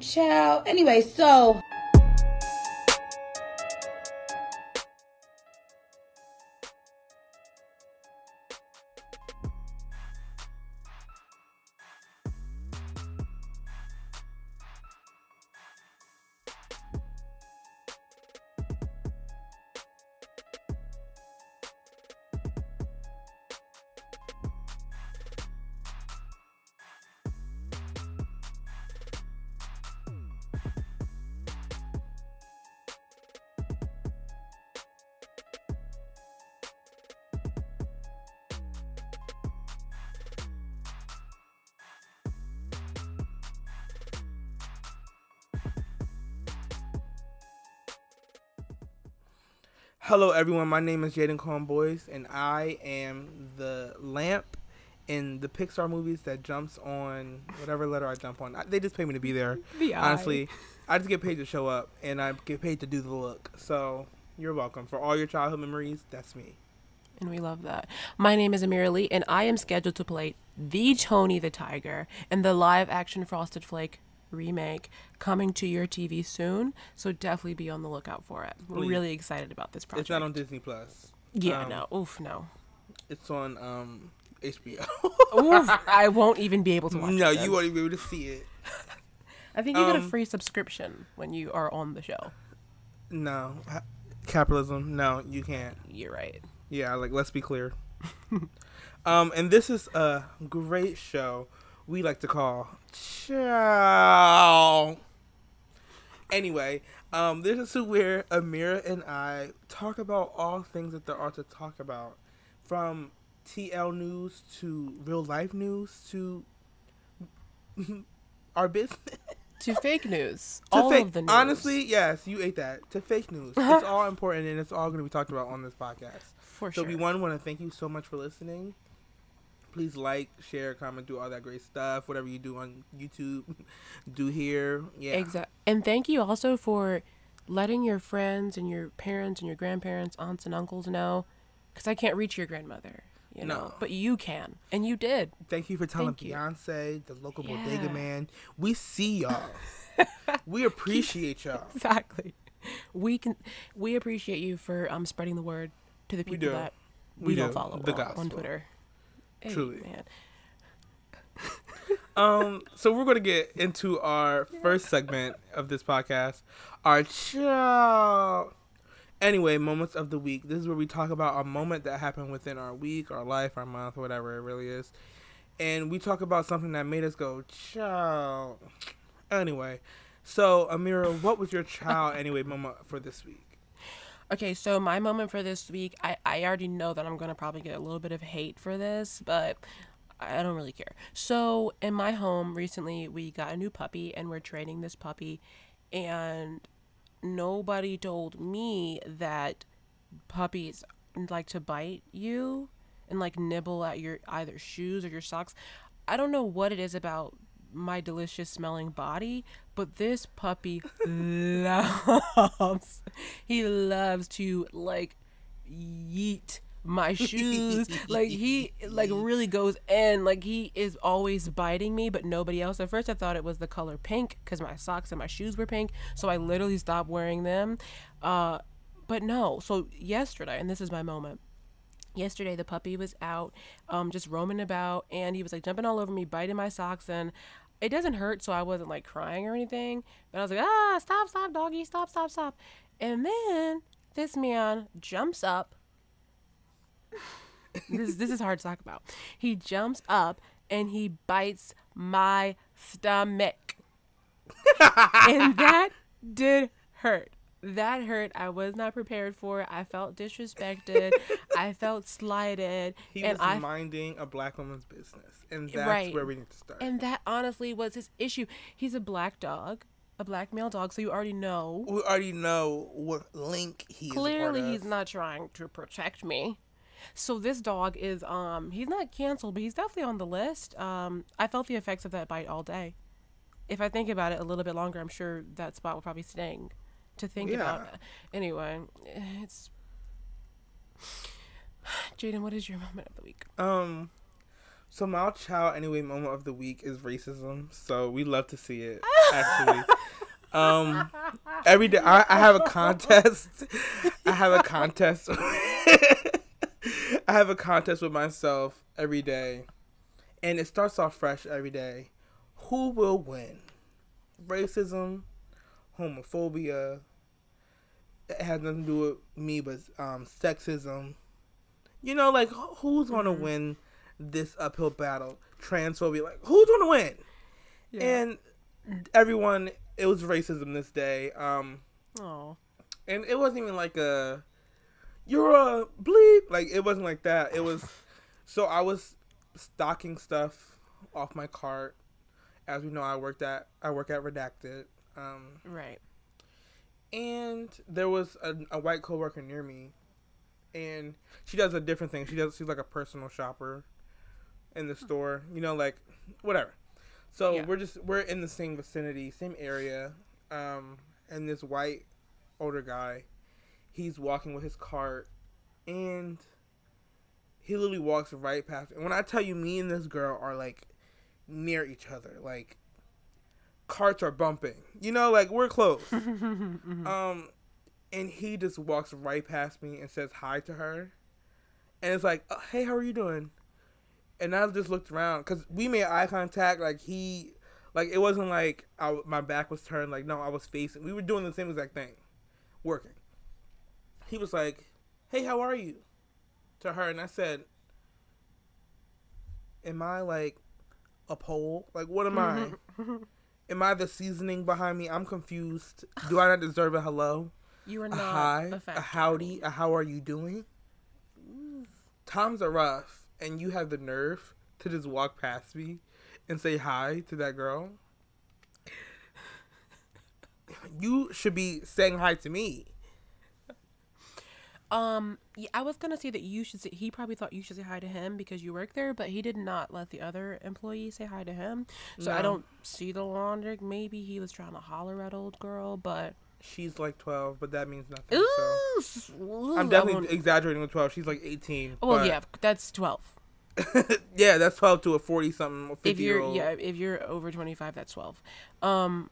Child. Anyway, so. Hello, everyone. My name is Jaden Conboys, and I am the lamp in the Pixar movies that jumps on whatever letter I jump on. I, they just pay me to be there. The. Honestly, I just get paid to show up, and I get paid to do the look. So you're welcome for all your childhood memories. That's me. And we love that. My name is Amira Lee, and I am scheduled to play the Tony the Tiger in the live action Frosted Flake remake coming to your TV soon. So definitely be on the lookout for it. We're Please. really excited about this project. It's not on Disney Plus. Yeah, Um, no. Oof, no. It's on um, HBO. Oof, I won't even be able to watch no, it. then. you won't even be able to see it. I think you get a um, free subscription when you are on the show. No, capitalism. No, you can't. You're right. Yeah, like let's be clear. um, and this is a great show we like to call Chow. Anyway, um, this is where Amira and I talk about all things that there are to talk about, from TL news to real life news to our business. To fake news. To all fake, of the news. honestly, yes, you ate that. To fake news, it's all important and it's all going to be talked about on this podcast. For So sure. we one want to thank you so much for listening. Please like, share, comment, do all that great stuff. Whatever you do on YouTube, do here. Yeah. Exactly. And thank you also for letting your friends and your parents and your grandparents, aunts and uncles know, because I can't reach your grandmother, you know, No. but you can, and you did. Thank you for telling Thank you. Beyonce, the local bodega man. We see y'all. we appreciate y'all. Exactly. We can. We appreciate you for um spreading the word to the We people do. that We we, don't follow The on- on Twitter. Hey, Truly. man. Um, so we're gonna get into our first segment of this podcast, our chow. Anyway, moments of the week. This is where we talk about a moment that happened within our week, our life, our month, whatever it really is, and we talk about something that made us go chow. Anyway, so Amira, what was your child anyway moment for this week? Okay, so my moment for this week, I, I already know that I'm going to probably get a little bit of hate for this, but I don't really care. So, in my home recently, we got a new puppy and we're training this puppy, and nobody told me that puppies like to bite you and like nibble at your either shoes or your socks. I don't know what it is about my delicious smelling body, but this puppy loves he loves to like yeet my shoes. Like he like really goes in. Like he is always biting me but nobody else. At first i thought it was the color pink because my socks and my shoes were pink so i literally stopped wearing them. Uh but no. So yesterday and this is my moment yesterday the puppy was out um just roaming about and he was like jumping all over me biting my socks and it doesn't hurt so i wasn't like crying or anything but i was like ah stop stop doggy stop stop stop. And then this man jumps up. This this is hard to talk about. He jumps up and he bites my stomach. And that did hurt that hurt. I was not prepared for it. I felt disrespected. I felt slighted. He and was i minding a black woman's business, and that's Right. where we need to start. and that honestly was his issue. He's a black dog a black male dog so you already know. We already know what link he clearly he's not trying to protect me. So this dog is um he's not canceled but he's definitely on the list. Um i felt the effects of that bite all day. If i think about it a little bit longer i'm sure that spot will probably sting to think about Yeah. it. anyway it's jaden what is your moment of the week Um, So my child anyway moment of the week is racism. So we love to see it. Actually, um, every day I, I have a contest. I have a contest. I have a contest with myself every day, and it starts off fresh every day. Who will win? Racism, homophobia. It has nothing to do with me, but um, sexism. You know, like who's gonna Mm-hmm. win this uphill battle? Transphobia, like who's gonna win? Yeah. And everyone, it was racism this day. Um, Oh. and it wasn't even like a you're a bleep like it wasn't like that it was so i was stocking stuff off my cart as we know i worked at i work at redacted um Right. And there was a, a white coworker near me and she does a different thing. She does she's like a personal shopper in the store you know like whatever. So Yeah. we're just we're in the same vicinity same area um and this white older guy he's walking with his cart and he literally walks right past and when i tell you me and this girl are like near each other like carts are bumping you know like we're close um, and he just walks right past me and says hi to her, and it's like, "Oh, "Hey, how are you doing?" And I just looked around because we made eye contact. Like he, like it wasn't like I, my back was turned. Like no, I was facing. We were doing the same exact thing, working. He was like, "Hey, how are you?" To her, and I said, "Am I like a pole? Like what am I?" Am I the seasoning behind me? I'm confused. Do I not deserve a hello? You are A not hi? a, A, howdy? A how are you doing? Times are rough, and you have the nerve to just walk past me and say hi to that girl. You should be saying hi to me. Um, I was gonna say that you should say. He probably thought you should say hi to him because you work there, but he did not let the other employee say hi to him. So I don't see the logic. Maybe he was trying to holler at old girl, but She's like 12, but that means nothing. ooh, So. ooh, I'm definitely exaggerating with 12. She's like 18. Well, but- yeah, that's twelve. yeah, that's 12 to a 40 something, If you're old. yeah, if you're over twenty five, that's twelve. Um,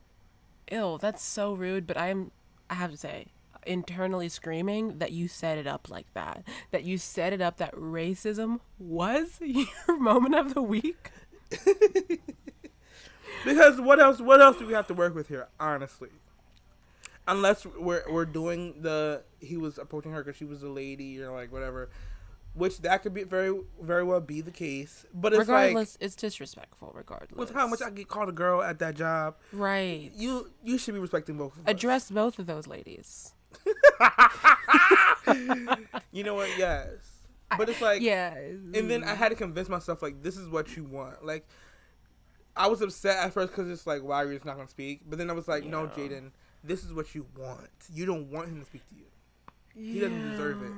ew, that's so rude. But I'm, I have to say, internally screaming that you set it up like that. That you set it up that racism was your moment of the week. Because what else? What else do we have to work with here? Honestly, unless we're we're doing the he was approaching her because she was a lady or like whatever, which that could be very very well be the case. But it's regardless, it's disrespectful. Regardless, with how much I get called a girl at that job, right? you you should be respecting both. Of us. Address both of those ladies. You know what? Yes, but it's like yeah, And then I had to convince myself like this is what you want. Like I was upset at first because it's like why are you just not gonna speak? But then I was like, no, Jaden, this is what you want. You don't want him to speak to you. He doesn't deserve it.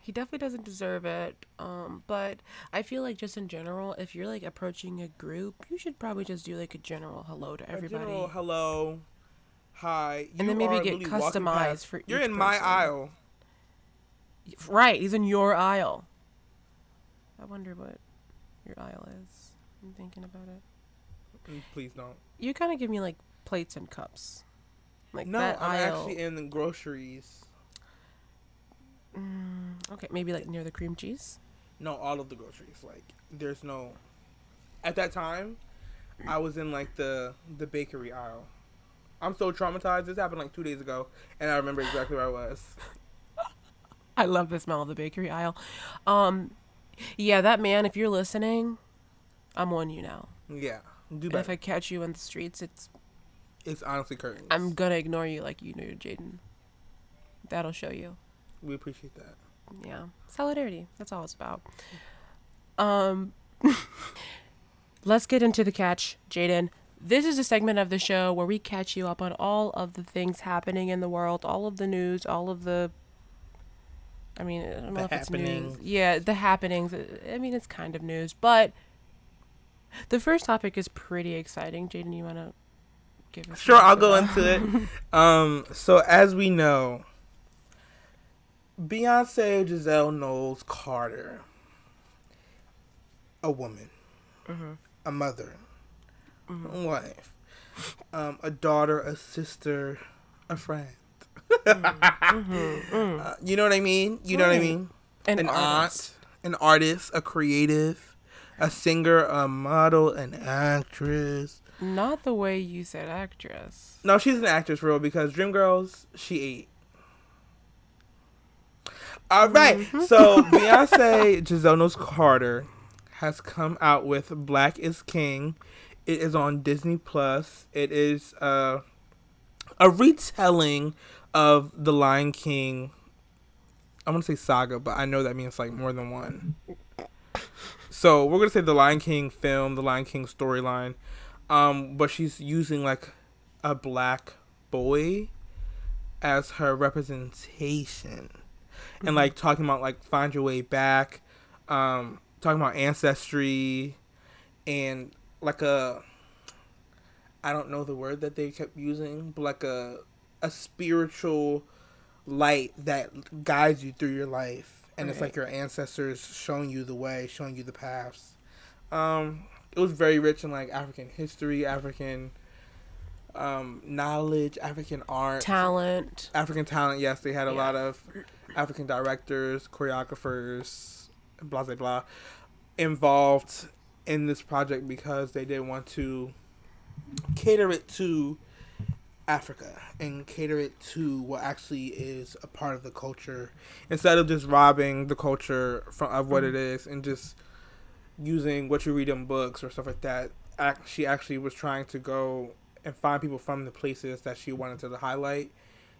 He definitely doesn't deserve it. Um, but I feel like just in general, if you're like approaching a group, you should probably just do like a general hello to everybody. general hello, hi, And then maybe get customized past- for You're in my aisle. Right, he's in your aisle. I wonder what your aisle is. I'm thinking about it. Mm, Please don't. You kind of give me like plates and cups. Like No, that I'm aisle. actually in the groceries. okay, maybe like near the cream cheese. No, all of the groceries. Like there's no. At that time, I was in like the the bakery aisle. I'm so traumatized. This happened like two days ago, and I remember exactly where I was. I love the smell of the bakery aisle. Um, yeah, that man. If you're listening, I'm on you now. Yeah, do And if. I catch you in the streets, it's It's honestly curtains. I'm gonna ignore you like you knew, Jaden. That'll show you. We appreciate that. Yeah, solidarity. That's all it's about. Um, let's get into the catch, Jaden. This is a segment of the show where we catch you up on all of the things happening in the world, all of the news, all of the. I mean, I don't know The if it's news. Yeah, the happenings. I mean, it's kind of news, but the first topic is pretty exciting. Jaden, you want to give us? Sure, I'll go into it. Um, so as we know, Beyonce Giselle Knowles Carter, a woman, a mother, a wife, um, a daughter, a sister, a friend. Uh, you know what I mean? You know what I mean? An, An artist. aunt, an artist, a creative, a singer, a model, an actress. Not the way you said actress. No, she's an actress real because Dreamgirls, she ate. All right, Mm-hmm. so Beyonce Giselle Carter has come out with Black is King. It is on Disney Plus. It is uh, a retelling of the Lion King. I'm gonna say saga, but I know that means like more than one. So we're gonna say the Lion King film, the Lion King storyline, um, but she's using like a black boy as her representation, and like talking about like find your way back, um, talking about ancestry, and like a I don't know the word that they kept using, but like a a spiritual light that guides you through your life, and it's like your ancestors showing you the way, showing you the paths. Um, it was very rich in like African history, African um, knowledge, African art, Talent. African talent. Yes, they had a Yeah. lot of African directors, choreographers, blah blah blah, involved in this project because they didn't want to cater it to Africa and cater it to what actually is a part of the culture instead of just robbing the culture from of what it is and just using what you read in books or stuff like that. Ac- She actually was trying to go and find people from the places that she wanted to highlight,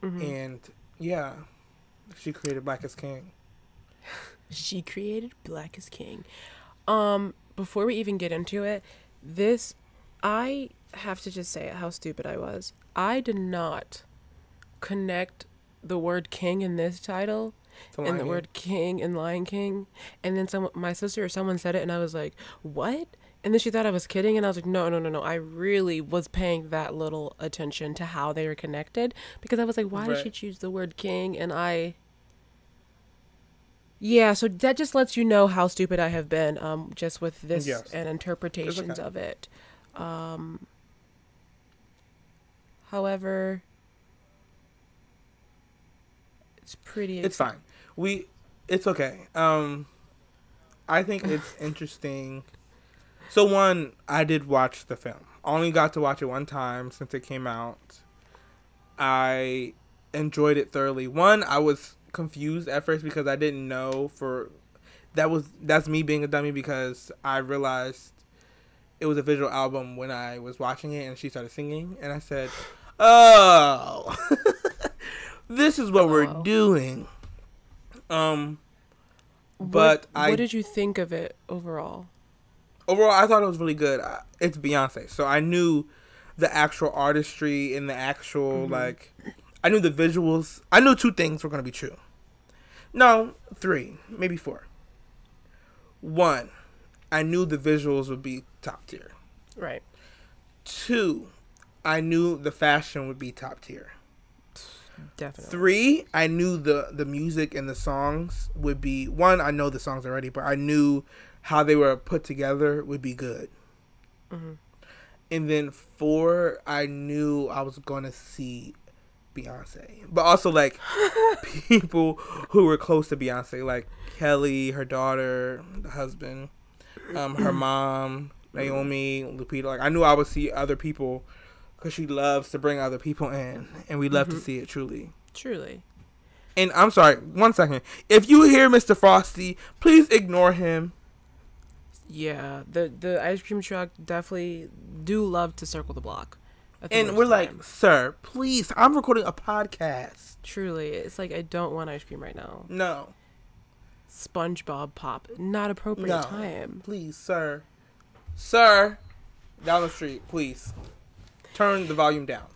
and yeah, she created Black as King. She created Black is King. Um, before we even get into it, this I have to just say how stupid I was. I did not connect the word king in this title and the word king in Lion King. And then some my sister or someone said it and I was like, "What?" And then she thought I was kidding and I was like, "No, no, no, no. I really was paying that little attention to how they were connected because I was like, why did she choose the word king?" And I yeah, so that just lets you know how stupid I have been, um, just with this Yes. and interpretations okay. of it. Um, however, it's pretty. It's fine. We, it's okay. Um, I think it's interesting. So one, I did watch the film. I only got to watch it one time since it came out. I enjoyed it thoroughly. One, I was confused at first because I didn't know for that was that's me being a dummy because I realized it was a visual album when I was watching it and she started singing and I said, "Oh, this is what we're doing." Um, What- but I what did you think of it overall? overall I thought it was really good. It's Beyonce, so I knew the actual artistry and the actual like I knew the visuals. I knew two things were going to be true. No, three, maybe four. One, I knew the visuals would be top tier. Right. Two, I knew the fashion would be top tier. Definitely. Three, I knew the the music and the songs would be one. I know the songs already, but I knew how they were put together would be good. Mm-hmm. And then four, I knew I was gonna see Beyonce, but also like people who were close to Beyonce, like Kelly, her daughter, the husband, um, her mom, Naomi, Lupita. Like I knew I would see other people because she loves to bring other people in, and we love to see it truly. Truly. And I'm sorry, one second. If you hear Mr. Frosty, please ignore him. Yeah. The the ice cream truck definitely do love to circle the block. And we're like, sir, please, I'm recording a podcast. truly, it's like I don't want ice cream right now. No, SpongeBob pop, not appropriate no, time. please, sir, sir, down the street, please, turn the volume down.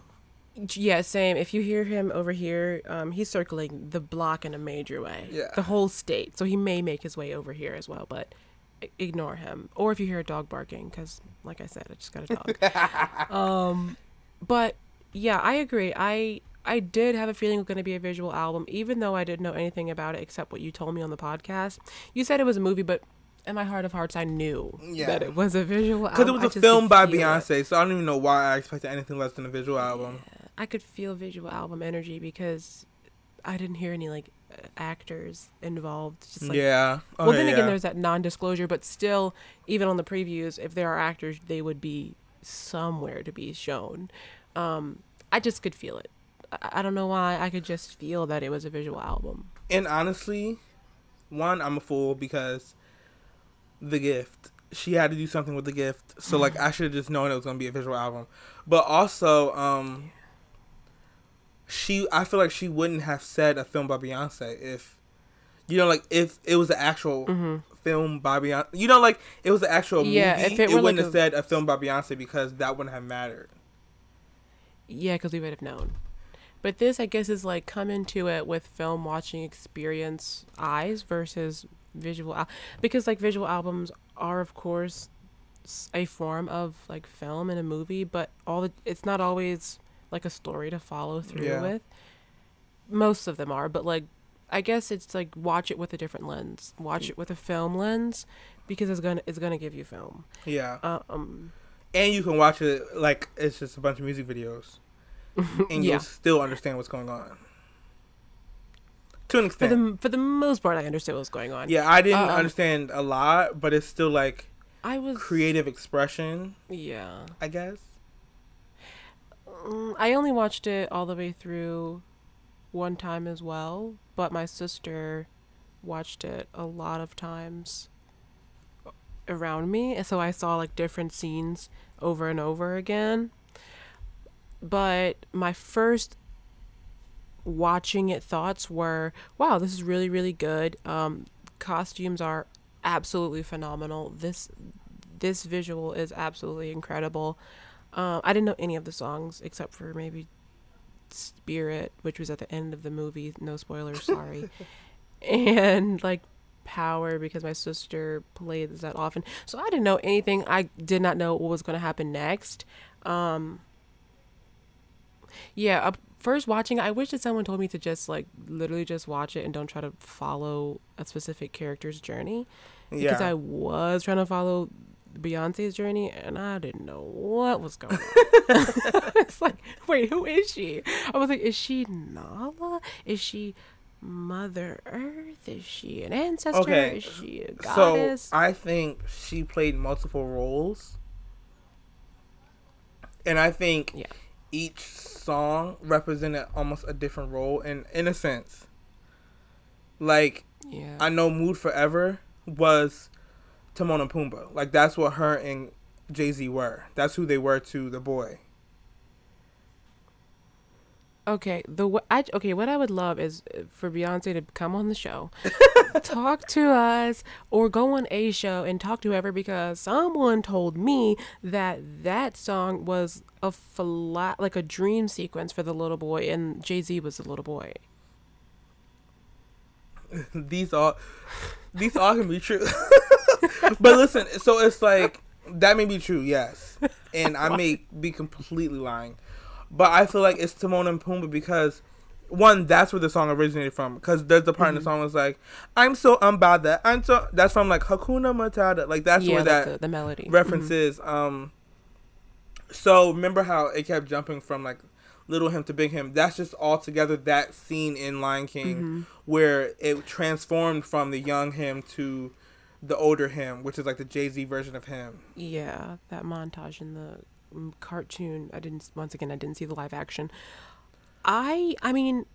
Yeah, same. If you hear him over here, um, he's circling the block in a major way. Yeah. The whole state. So he may make his way over here as well, but ignore him. Or if you hear a dog barking, because, like I said, I just got a dog. um, but yeah, I agree. I I did have a feeling it was going to be a visual album, even though I didn't know anything about it except what you told me on the podcast. You said it was a movie, but in my heart of hearts, I knew Yeah. that it was a visual album. Because it was a film by feel it. Beyonce, so I don't even know why I expected anything less than a visual album. I could feel visual album energy because I didn't hear any like uh, actors involved. Just like yeah. Oh, well, then yeah. again, there's that non-disclosure, but still, even on the previews, if there are actors, they would be somewhere to be shown. Um, I just could feel it. I, I don't know why. I could just feel that it was a visual album. And honestly, one, I'm a fool because the gift. She had to do something with the gift. So like I should have just known it was gonna be a visual album. But also, um she I feel like she wouldn't have said a film by Beyonce if you know, like if it was the actual film by Beyonce you know, like it was the actual Mm-hmm. Yeah, movie, if it it, wouldn't like have a- said a film by Beyonce because that wouldn't have mattered. Yeah, because we would have known. But this, I guess, is like come into it with film watching experience eyes versus visual, al- because like visual albums are, of course, a form of like film in a movie, but all the it's not always like a story to follow through Yeah. with. Most of them are, but like I guess it's like watch it with a different lens. Watch it with a film lens because it's gonna it's gonna give you film. Yeah. Uh, um, And you can watch it like it's just a bunch of music videos. and Yeah. you'll still understand what's going on. To an for extent. the for the most part, I understood what was going on. Yeah, I didn't um, understand a lot, but it's still like I was creative expression, Yeah. I guess. Mm, I only watched it all the way through one time as well, but my sister watched it a lot of times around me, so I saw like different scenes over and over again. But my first watching it thoughts were, wow, this is really really good. Um costumes are absolutely phenomenal. This this visual is absolutely incredible. Um, I didn't know any of the songs except for maybe Spirit, which was at the end of the movie. No spoilers, sorry. and like Power because my sister plays that often. So I didn't know anything. I did not know what was going to happen next. Um, yeah, uh, first watching, I wish that someone told me to just like literally just watch it and don't try to follow a specific character's journey because Yeah. I was trying to follow Beyonce's journey and I didn't know what was going on. it's like, wait, who is she? I was like, is she Nala? Is she Mother Earth? Is she an ancestor? Okay, Is she a goddess? so? I think she played multiple roles. And I think Yeah. each song represented almost a different role in in a sense. Like yeah. I know Mood Forever was Timon and Pumbaa. Like that's what her and Jay Z were. That's who they were to the boy. Okay, the I, okay, what I would love is uh, for Beyonce to come on the show, talk to us, or go on a show and talk to whoever because someone told me that that song was a flat, like a dream sequence for the little boy, and Jay Z was the little boy. these all these all can be true. but listen, so it's like that may be true, yes. And I may be completely lying. But I feel like it's Timon and Pumbaa because one, that's where the song originated from. Because there's the part in the Mm-hmm. song was like, "I'm so unbothered." I'm so. That's from like Hakuna Matata. Like that's yeah, where like that the, the melody reference is. Um, so remember how it kept jumping from like little him to big him? That's just all together that scene in Lion King Mm-hmm. where it transformed from the young him to the older him, which is like the Jay Z version of him. Yeah, that montage in the cartoon. I didn't. Once again, I didn't see the live action. I. I mean,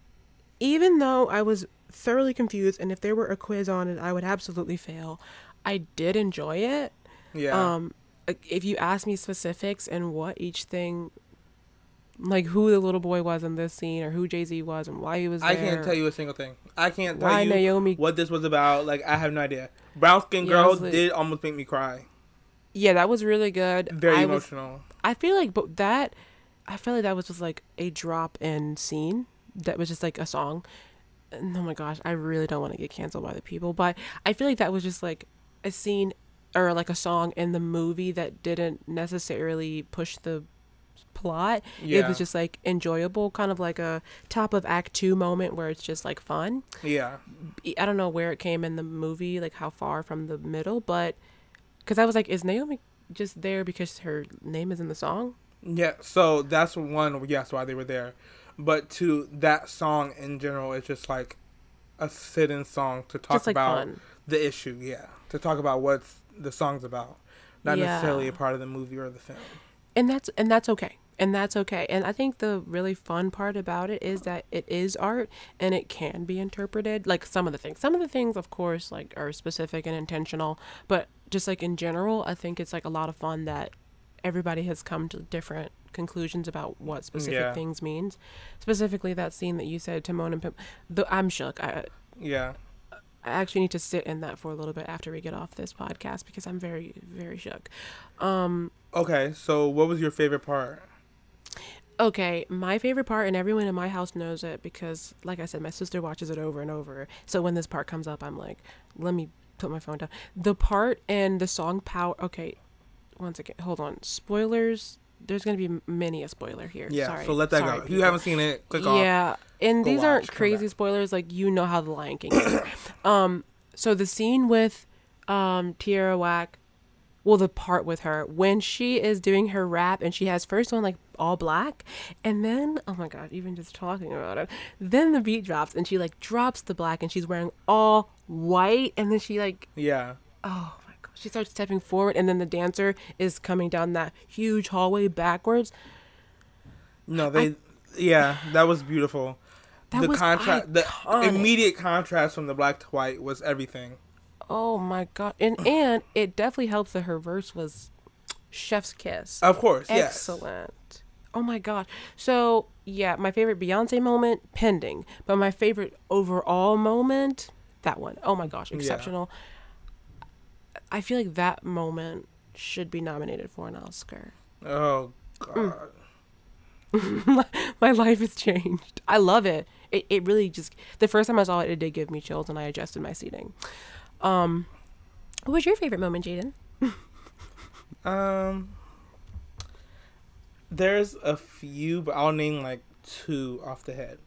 even though I was thoroughly confused, and if there were a quiz on it, I would absolutely fail. I did enjoy it. Yeah. Um, if you ask me specifics and what each thing, like who the little boy was in this scene, or who Jay Z was, and why he was there. I can't tell you a single thing. I can't tell Why you Naomi- what this was about. Like I have no idea. Brown skin Yeah, girl was like- did almost make me cry. Yeah, that was really good. Very I was emotional. I feel like, but that, I feel like that was just like a drop in scene that was just like a song. And oh my gosh, I really don't want to get canceled by the people, but I feel like that was just like a scene or like a song in the movie that didn't necessarily push the plot. Yeah. It was just like enjoyable, kind of like a top of act two moment where it's just like fun. Yeah. I don't know where it came in the movie, like how far from the middle, but because I was like, is Naomi just there because her name is in the song? Yeah, so that's one. Yes, why they were there, but to that song in general, it's just like a sit-in song to talk like, about fun. the issue. Yeah, to talk about what the song's about, not Yeah. necessarily a part of the movie or the film. and that's and that's okay and that's okay and i think the really fun part about it is that it is art and it can be interpreted like some of the things some of the things of course like are specific and intentional but just like in general i think it's like a lot of fun that everybody has come to different conclusions about what specific Yeah. things means specifically that scene that you said timon and Pim- the, i'm shook I, Yeah, I actually need to sit in that for a little bit after we get off this podcast because i'm very very shook um Okay, so what was your favorite part? Okay, my favorite part, and everyone in my house knows it because, like I said, my sister watches it over and over. So when this part comes up, I'm like, let me put my phone down. The part and the song Power. Okay, one second. Hold on. Spoilers. There's going to be many a spoiler here. Yeah, Sorry. so let that Sorry, go. If you haven't seen it, click off. Yeah, and these watch, aren't crazy spoilers. Like you know how the Lion King is. um, so the scene with um Tierra Whack, well, the part with her when she is doing her rap and she has first one like all black, and then oh my god, even just talking about it, then the beat drops and she like drops the black and she's wearing all white, and then she like Yeah, oh my god, she starts stepping forward, and then the dancer is coming down that huge hallway backwards. no, they. yeah, that was beautiful. That the was contrast, the immediate contrast from the black to white was everything. Oh my god. And and it definitely helps that her verse was chef's kiss. Of course, yes. Excellent. Oh my god. So, yeah, my favorite Beyonce moment pending, but my favorite overall moment, that one. Oh my gosh, exceptional. I feel like that moment should be nominated for an Oscar. Oh Mm. God. my life has changed. I love it. It it really just the first time I saw it it did give me chills and I adjusted my seating. Um what was your favorite moment, Jaden? Um, there's a few, but I'll name like two off the head.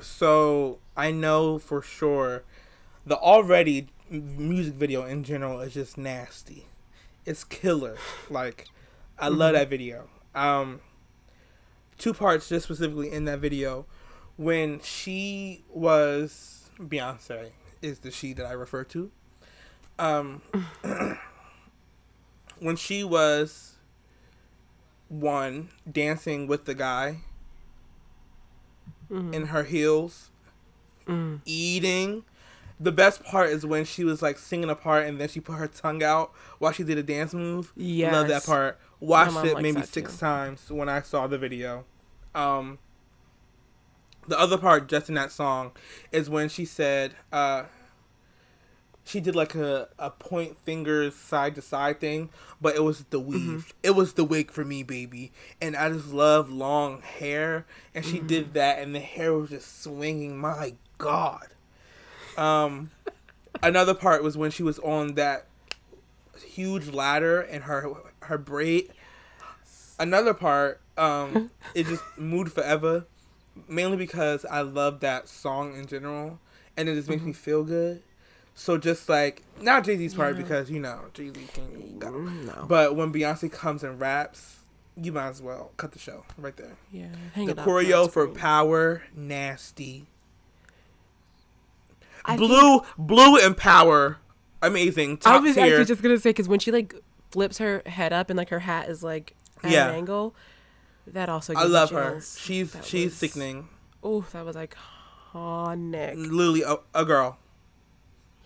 So I know for sure the already music video in general is just nasty. It's killer. Like I love that video. Um, two parts just specifically in that video when she was Beyonce is the she that I refer to. Um, when she was one dancing with the guy in her heels, eating. The best part is when she was like singing a part and then she put her tongue out while she did a dance move. Yeah, Love that part. Watched it maybe six too. times when I saw the video. Um, the other part just in that song is when she said uh, she did like a, a point fingers side to side thing, but it was the weave. It was the wig for me, baby. And I just love long hair. And she did that, and the hair was just swinging. My God. Um, another part was when she was on that huge ladder and her her braid. Another part, um, it just moved forever, mainly because I love that song in general, and it just makes me mm-hmm. feel good. So just like not Jay Z's part Yeah. because you know Jay Z can mm, go, No. but when Beyonce comes and raps, you might as well cut the show right there. Yeah. Hang the it up choreo for screen. Power, nasty. I think- Blue, Blue and Power, amazing. I was tier. actually just gonna say because when she like flips her head up and like her hat is like at Yeah. an angle, that also. I love her. She's That she's was- sickening. Oh, that was iconic. Literally a, a girl,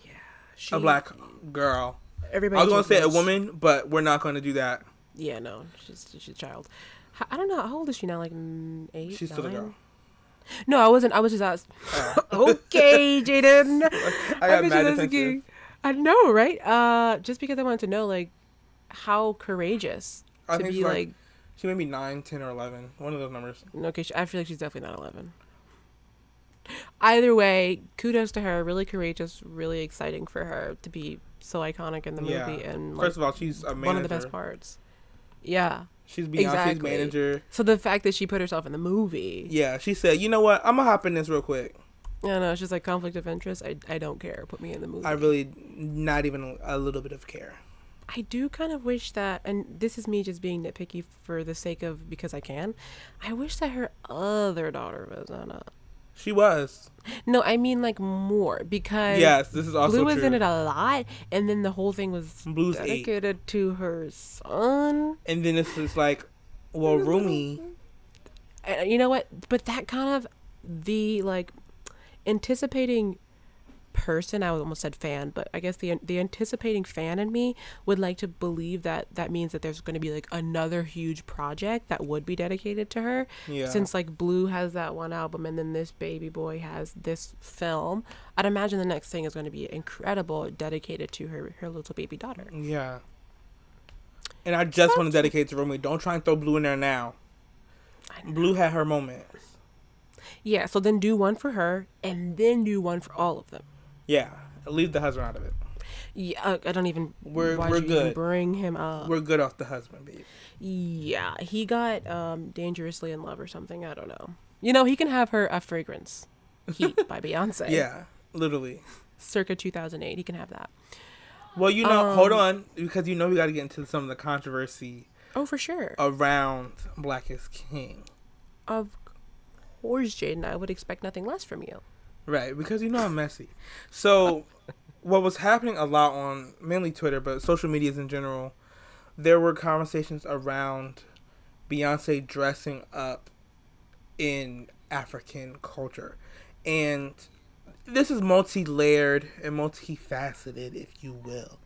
Yeah. She, a black girl. Everybody. I was gonna say a woman, but we're not gonna do that. Yeah, no, she's she's a child. I don't know how old is she now. Like mm, eight. She's still a girl. nine? No, I wasn't. I was just asked. okay, Jaden. I got was mad asking- I know, right? Uh, just because I wanted to know, like, how courageous I to be like- like. She may be 9, 10, or 11. One of those numbers. Okay, I feel like she's definitely not 11. Either way, kudos to her. Really courageous, really exciting for her to be so iconic in the Yeah. movie and like, First of all, she's a manager. one of the best parts. Yeah. She's Beyonce's Exactly. manager. So the fact that she put herself in the movie, Yeah, she said, "You know what? I'm gonna hop in this real quick. I don't know, it's just like conflict of interest. I, I don't care. Put me in the movie. I really not even a little bit of care." I do kind of wish that, and this is me just being nitpicky for the sake of because I can. I wish that her other daughter was on a. She was. No, I mean like more because Yes, this is also Blue was true. in it a lot, and then the whole thing was Blue's eight. dedicated to her son. And then it's just like, well, Rumi. Uh, you know what? But that kind of the like anticipating person. I almost said fan, but I guess the the anticipating fan in me would like to believe that that means that there's going to be like another huge project that would be dedicated to her. Yeah. Since like Blue has that one album, and then this baby boy has this film, I'd imagine the next thing is going to be incredible, dedicated to her her little baby daughter. Yeah. And I just want to dedicate to Rumi. Don't try and throw Blue in there now. Blue had her moments. Yeah. So then do one for her, and then do one for all of them. Yeah. Leave the husband out of it. Yeah, uh, I don't even. We're- we're good. bring him up. We're good off the husband, babe. yeah, he got um dangerously in love or something. I don't know. You know, he can have her a fragrance, Heat by Beyonce. Yeah, literally. circa 2008. He can have that. Well, you know, hold Um, on, because you know we got to get into some of the controversy Oh, for sure. around Black is King. of course, Jaden. I would expect nothing less from you. Right, because you know I'm messy. So, what was happening a lot on mainly Twitter, but social medias in general, there were conversations around Beyonce dressing up in African culture. And this is multi layered and multifaceted, if you will,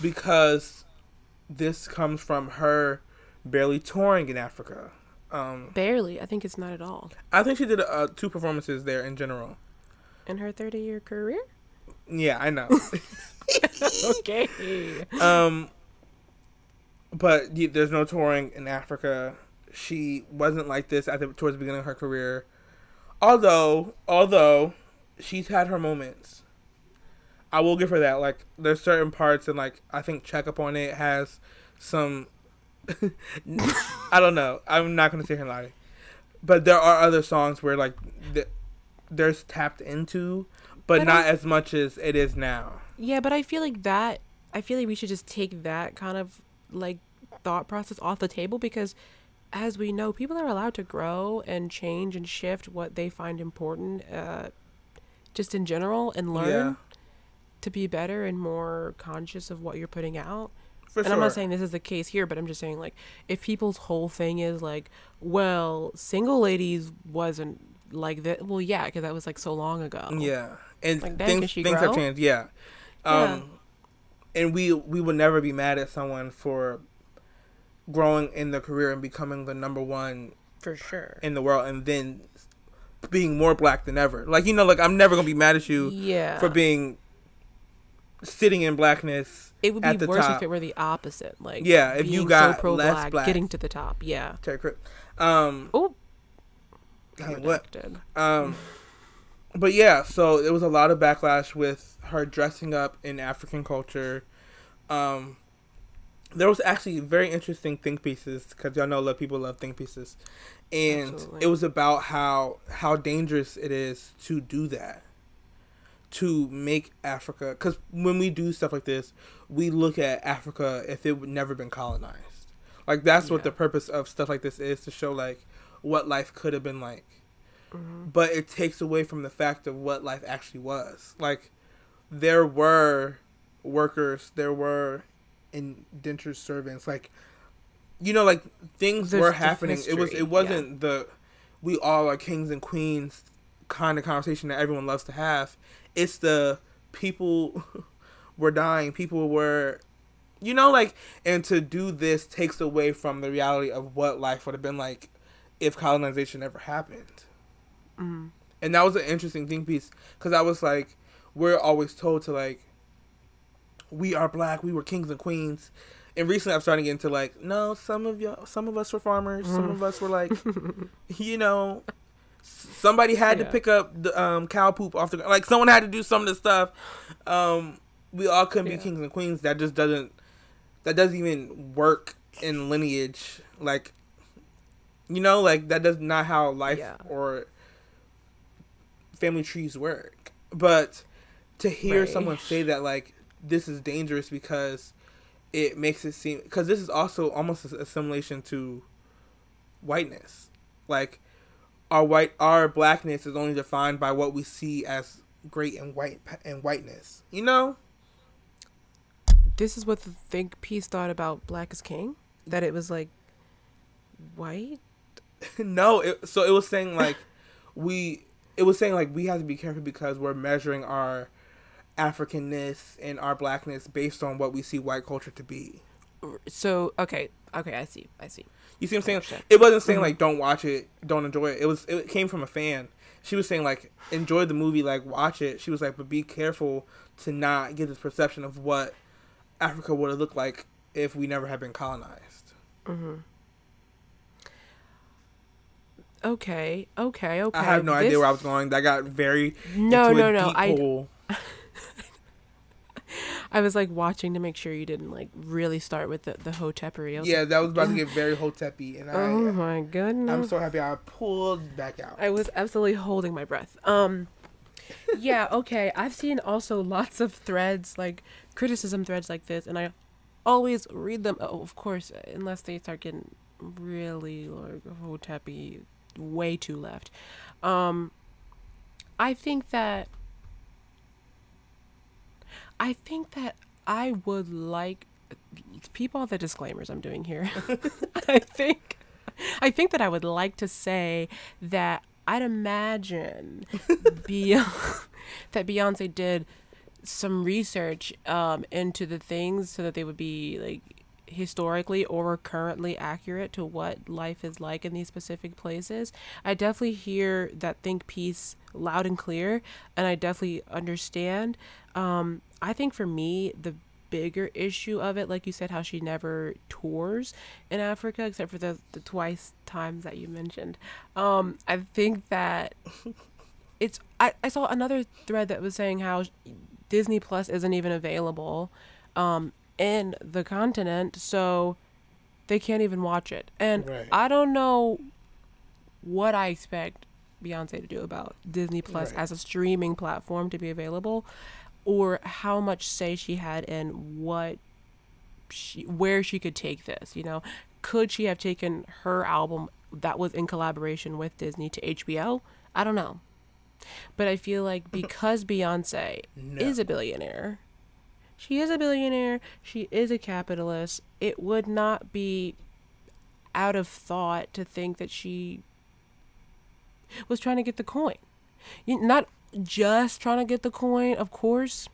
because this comes from her barely touring in Africa. Um, Barely. I think it's not at all. I think she did uh, two performances there in general. In her 30 year career? Yeah, I know. Okay. um, but there's no touring in Africa. She wasn't like this at the towards the beginning of her career. Although, although she's had her moments. I will give her that. Like there's certain parts and like I think check up on it has some I don't know. I'm not gonna sit here and lie. But there are other songs where like th- there's tapped into, but But not I- as much as it is now. Yeah, but I feel like that. I feel like we should just take that kind of like thought process off the table because, as we know, people are allowed to grow and change and shift what they find important, uh, just in general, and learn Yeah. to be better and more conscious of what you're putting out. For and sure. I'm not saying this is the case here, but I'm just saying like if people's whole thing is like, well, single ladies wasn't like that. Well, yeah, because that was like so long ago. Yeah, and Like, dang, things things grow? have changed. Yeah, Yeah. um, and we we would never be mad at someone for growing in their career and becoming the number one for sure. in the world, and then being more black than ever. Like you know, like I'm never gonna be mad at you Yeah. for being sitting in blackness. It would be worse top. if it were the opposite. Like Yeah, if you got so pro less black, black. getting to the top. Yeah. Terry Um, Oh, hey, what? redacted. Um, but yeah, so there was a lot of backlash with her dressing up in African culture. Um, there was actually very interesting think pieces because y'all know love people love think pieces, and Absolutely. it was about how how dangerous it is to do that, to make Africa. Because when we do stuff like this, we look at Africa if it would never been colonized. Like that's what the purpose of stuff like this is to show like what life could have been like Mm-hmm. but it takes away from the fact of what life actually was. Like, there were workers, there were indentured servants. Like, you know, like things There's were happening. it was. It wasn't the we all are kings and queens kind of conversation that everyone loves to have. It's the people were dying. People were. You know, like, and to do this takes away from the reality of what life would have been like if colonization ever happened. Mm. And that was an interesting thing piece because I was like, we're always told to like, we are black, we were kings and queens. And recently, I'm starting to get into like, no, some of y'all, some of us were farmers, some of us were like, you know, somebody had to pick up the um, cow poop off the ground. Like someone had to do some of the stuff. Um, we all couldn't Yeah. be kings and queens. That just doesn't, that doesn't even work in lineage Like, you know, like that does not how life Yeah. or family trees work. But to hear Right. someone say that, like, this is dangerous because it makes it seem because this is also almost assimilation to whiteness. Like, our white our blackness is only defined by what we see as great and white and whiteness. You know? This is what the think piece thought about Black is King. That it was like white. no, it, so it was saying like we it was saying like we have to be careful because we're measuring our Africanness and our blackness based on what we see white culture to be. So okay, okay, I see, I see. You see what I'm saying? It wasn't saying Mhm. like don't watch it, don't enjoy it. It was it came from a fan. She was saying like enjoy the movie, like watch it. She was like, but be careful to not get this perception of what Africa would have looked like if we never had been colonized. Okay, okay, okay. I have no idea where I was going. That got very No, no, no. I. I was like watching to make sure you didn't like really start with the the hotepery. Yeah, like, that was about to get very hotepi, and I, oh my goodness. I'm so happy I pulled back out. I was absolutely holding my breath. Um yeah, okay. I've seen also lots of threads like criticism threads like this and I always read them oh, of course unless they start getting really like hotepi way too left. Um I think that I think that I would like peep all the disclaimers I'm doing here. I think I think that I would like to say that I'd imagine Be- that Beyonce did some research um, into the things so that they would be like historically or currently accurate to what life is like in these specific places. I definitely hear that think piece loud and clear, and I definitely understand. Um, I think for me, the bigger issue of it, like you said, how she never tours in Africa except for the, the twice times that you mentioned. Um, I think that it's. I, I saw another thread that was saying how Disney Plus isn't even available um, in the continent, so they can't even watch it. And Right. I don't know what I expect Beyonce to do about Disney Plus Right. as a streaming platform to be available, or how much say she had in what she where she could take this. You know, could she have taken her album that was in collaboration with Disney to HBO? I don't know. But I feel like because Beyonce No. is a billionaire, she is a billionaire, she is a capitalist, it would not be out of thought to think that she was trying to get the coin. Not just trying to get the coin, of course,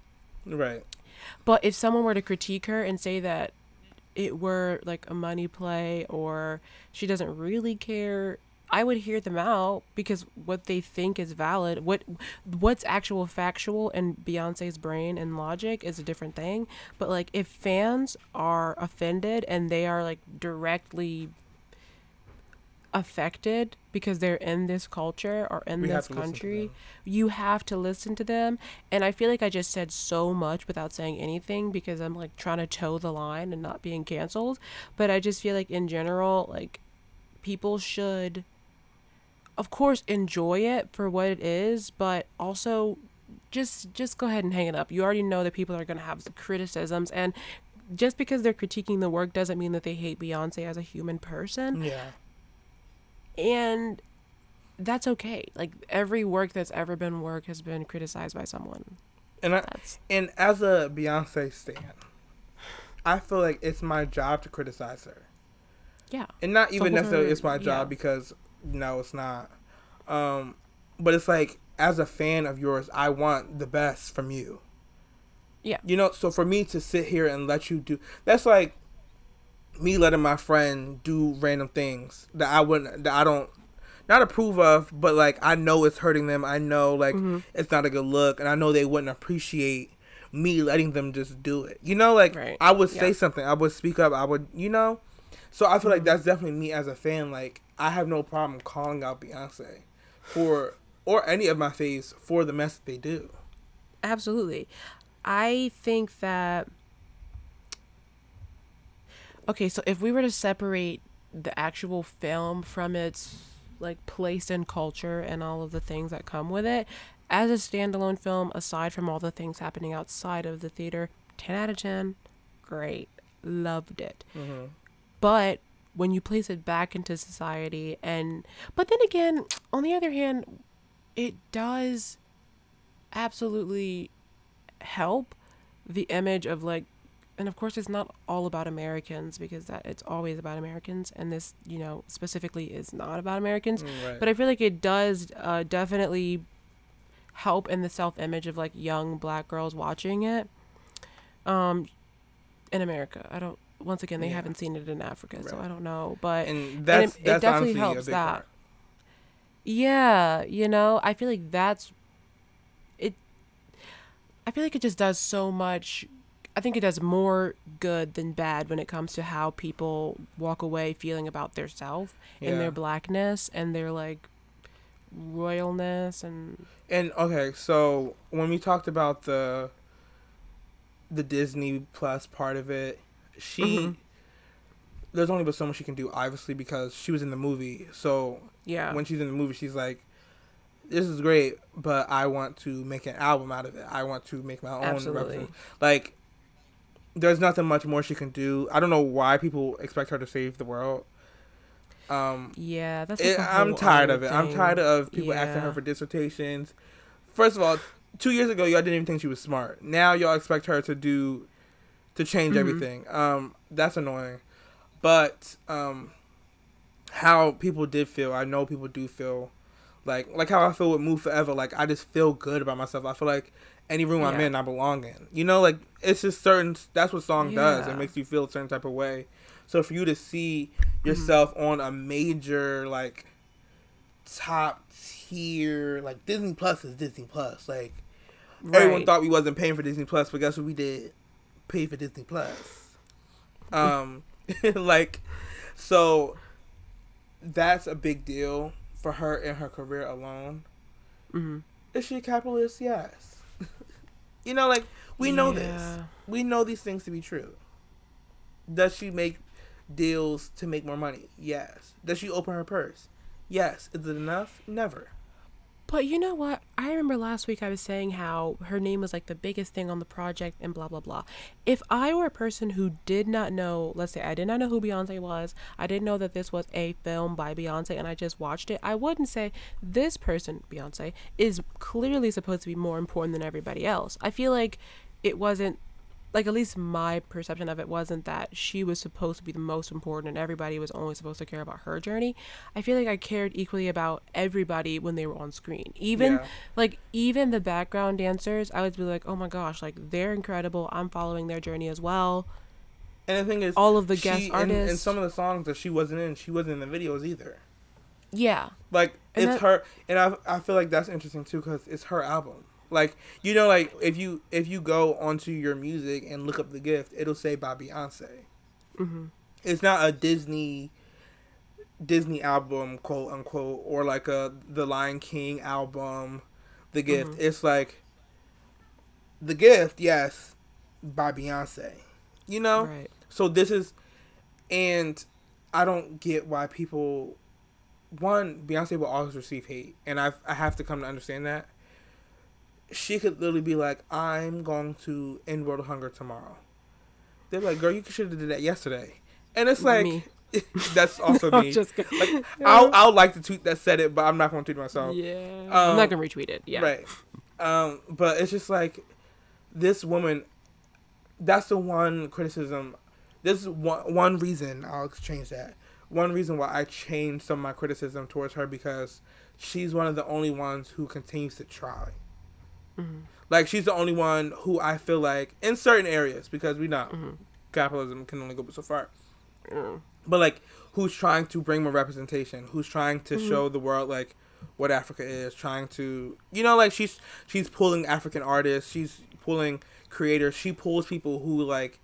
Right. but if someone were to critique her and say that it were like a money play or she doesn't really care, I would hear them out because what they think is valid, what what's actual factual in Beyonce's brain and logic is a different thing. But like if fans are offended and they are like directly affected because they're in this culture or in We this to listen to country, you have to listen to them. And I feel like I just said so much without saying anything because I'm like trying to toe the line and not being canceled. But I just feel like in general, like people should, of course, enjoy it for what it is, but also just just go ahead and hang it up. You already know that people are going to have criticisms and just because they're critiquing the work doesn't mean that they hate Beyonce as a human person Yeah. and that's okay like every work that's ever been work has been criticized by someone And I that's and as a Beyonce stan, I feel like it's my job to criticize her. yeah and not even necessarily her- it's my job yeah. because no it's not um but it's like as a fan of yours i want the best from you Yeah. you know so for me to sit here and let you do that's like me letting my friend do random things that i wouldn't that i don't not approve of but like i know it's hurting them i know like Mm-hmm. it's not a good look and i know they wouldn't appreciate me letting them just do it you know like Right. i would say Yeah. something i would speak up i would you know so I feel like Mm-hmm. that's definitely me as a fan. Like I have no problem calling out Beyonce for or any of my faves for the mess that they do. absolutely i think that okay so if we were to separate the actual film from its like place in culture and all of the things that come with it as a standalone film aside from all the things happening outside of the theater 10 out of 10 great loved it Mm-hmm. but when you place it back into society and but then again on the other hand it does absolutely help the image of like and of course it's not all about americans because that it's always about americans and this you know specifically is not about americans Mm, Right. but i feel like it does uh, definitely help in the self-image of like young black girls watching it um in america i don't once again they Yeah. haven't seen it in africa so i don't know but and that's it- it that's definitely helps that. part. yeah you know i feel like that's it i feel like it just does so much i think it does more good than bad when it comes to how people walk away feeling about their self and their blackness and their like royalness and And okay, so when we talked about the the Disney Plus part of it, she Mhm. there's only but so much she can do, obviously, because she was in the movie. So yeah when she's in the movie, she's like, "This is great, but I want to make an album out of it. I want to make my own." Absolutely. Like, there's nothing much more she can do. I don't know why people expect her to save the world. Um, yeah that's it, I'm tired of it. I'm tired of people asking her for dissertations. First of all, two years ago, y'all didn't even think she was smart. Now y'all expect her to do to change Mhm. everything. Um, that's annoying. But um, how people did feel, I know people do feel like like how I feel with Move Forever. Like I just feel good about myself. I feel like any room I'm in, I belong in. You know, like it's just certain. That's what song does. It makes you feel a certain type of way. So for you to see Mm-hmm. yourself on a major like top tier like Disney Plus is Disney Plus. Like everyone thought we wasn't paying for Disney Plus, but guess what we did? Pay for Disney Plus. Um like so that's a big deal for her and her career alone. Mhm. Is she a capitalist? Yes. you know, like we know this. We know these things to be true. Does she make deals to make more money? Yes. Does she open her purse? Yes. Is it enough? Never. But you know what? I remember last week I was saying how her name was like the biggest thing on the project and blah blah blah. If I were a person who did not know, let's say I did not know who Beyonce was, I didn't know that this was a film by Beyonce and I just watched it, I wouldn't say this person, Beyonce, is clearly supposed to be more important than everybody else. I feel like it wasn't like at least my perception of it wasn't that she was supposed to be the most important and everybody was only supposed to care about her journey. I feel like I cared equally about everybody when they were on screen. Even Yeah. like even the background dancers, I would be like, "Oh my gosh, like they're incredible. I'm following their journey as well." And the thing is, All of the she- guest in, artists. some of the songs that she wasn't in, she wasn't in the videos either. Yeah. Like And it's that- her, and I I feel like that's interesting too because it's her album. Like you know, like if you if you go onto your music and look up the gift, it'll say by Beyonce. Mhm. It's not a Disney Disney album, quote unquote, or like a the Lion King album, the gift. Mhm. It's like the gift, yes, by Beyonce. You know, Right. so this is, and I don't get why people. One, Beyonce will always receive hate, and I I have to come to understand that. She could literally be like, "I'm going to end world hunger tomorrow." They're like, "Girl, you should have did that yesterday," and it's like, that's also I'm me. just. Like, I'll I'll like the tweet that said it, but I'm not going to tweet myself. yeah. um, I'm not gonna retweet it. Yeah. Right. Um, but it's just like this woman. That's the one criticism. This is one one reason I'll change that. One reason why I changed some of my criticism towards her because she's one of the only ones who continues to try. Mhm. Like she's the only one who I feel like in certain areas because we know Mhm. capitalism can only go so far Mm. but like who's trying to bring more representation who's trying to Mhm. show the world like what africa is trying to you know like she's she's pulling african artists she's pulling creators she pulls people who like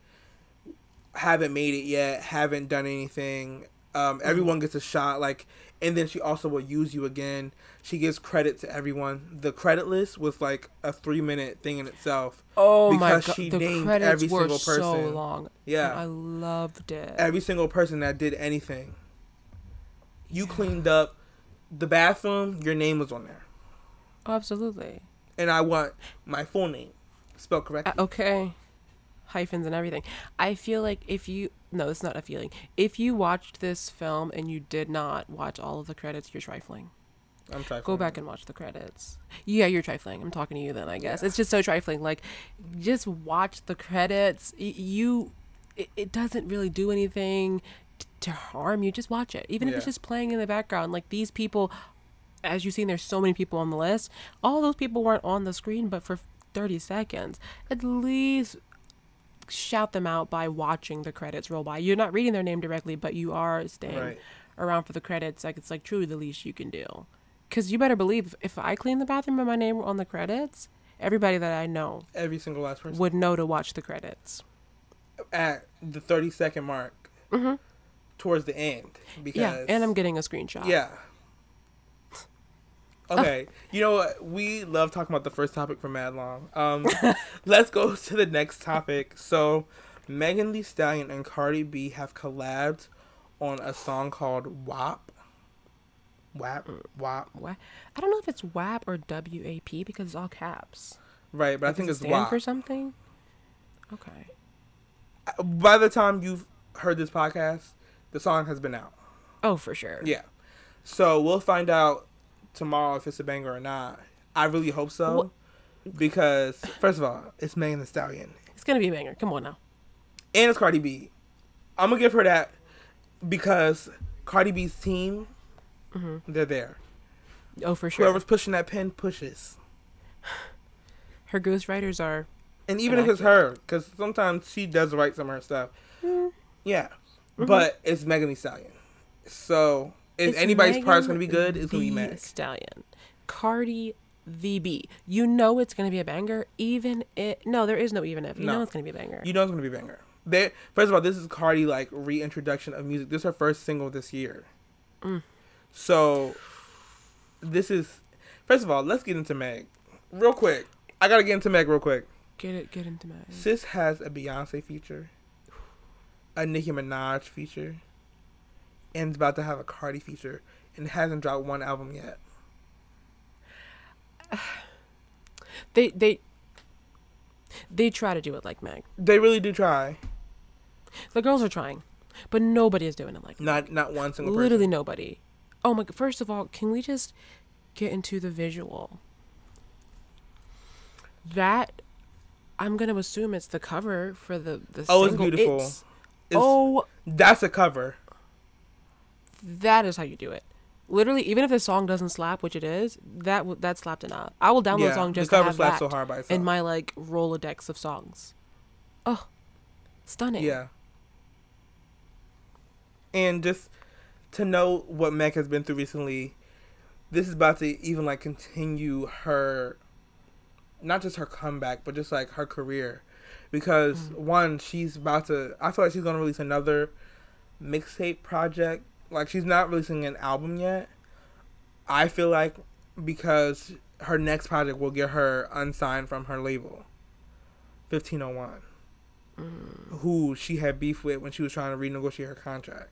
haven't made it yet haven't done anything um everyone gets a shot like and then she also will use you again she gives credit to everyone the credit list was like a three minute thing in itself Oh my Because god, she the named credits every were single so long. Yeah. and I loved it. every single person that did anything you cleaned up the bathroom, your name was on there, Oh, absolutely. and I want my full name spelled correctly. Uh, okay. Hyphens and everything. I feel like if you no, it's not a feeling. If you watched this film and you did not watch all of the credits, you're trifling. I'm trying. Go back and watch the credits. Yeah, you're trifling. I'm talking to you then, I guess. It's just so trifling. Like, just watch the credits. You, it, it doesn't really do anything t- to harm you. Just watch it. Even if it's just playing in the background. Like, these people, as you've seen, there's so many people on the list. All those people weren't on the screen, but for 30 seconds. At least shout them out by watching the credits roll by. You're not reading their name directly, but you are staying Right. around for the credits. Like it's like truly the least you can do. Cause you better believe if I clean the bathroom and my name were on the credits, everybody that I know Every single last person would know to watch the credits. at the 30 second mark, towards the end, because Mm-hmm. Yeah, and I'm getting a screenshot. Yeah. Okay. You know what? We love talking about the first topic for mad long. Um, let's go to the next topic. So, Megan Thee Stallion and Cardi B have collabed on a song called WAP. WAP. WAP. What? I don't know if it's WAP or WAP because it's all caps. Right, but I think it it's WAP. for something. Okay. By the time you've heard this podcast, the song has been out. Oh, for sure. Yeah. So we'll find out tomorrow if it's a banger or not. I really hope so. Because first of all, it's Megan Thee Stallion. It's gonna be a banger. Come on now. And it's Cardi B. I'm gonna give her that because Cardi B's team, mm-hmm. they're there. Oh, for sure. Whoever's pushing that pen pushes. Her ghostwriters are. And even if it's her, because sometimes she does write some of her stuff. Mm-hmm. Yeah. Mm-hmm. But it's Megan Thee Stallion. So if It's anybody's part's Megan gonna be good, it's gonna be Meg. Stallion. Cardi VB. You know it's gonna be a banger, even it. No, there is no even if. You No. know it's gonna be a banger. You know it's gonna be a banger. They first of all, this is Cardi like reintroduction of music. This is her first single this year. Mm. So this is first of all, let's get into Meg. Real quick. I gotta get into Meg real quick. get it. Get into Meg. Sis has a Beyonce feature, a Nicki Minaj feature, and is about to have a Cardi feature and hasn't dropped one album yet. They they. They try to do it like Meg. They really do try. The girls are trying, but nobody is doing it like. Not not one single person. Literally nobody. Oh my! First of all, can we just get into the visual? That I'm gonna assume it's the cover for the the. Oh, it's single. beautiful. It's- It's- oh, That's a cover. That is how you do it. Literally, even if the song doesn't slap, which it is, that w- that slapped enough. I will download Yeah, the song the just to cover have slaps that so hard by in my like rolodex of songs. Oh, stunning. Yeah. And just to know what Meg has been through recently, this is about to even like continue her not just her comeback, but just like her career. Because mm. one, she's about to I feel like she's gonna release another mixtape project. Like she's not releasing an album yet. I feel like because her next project will get her unsigned from her label. Fifteen oh one mm. who she had beef with when she was trying to renegotiate her contract.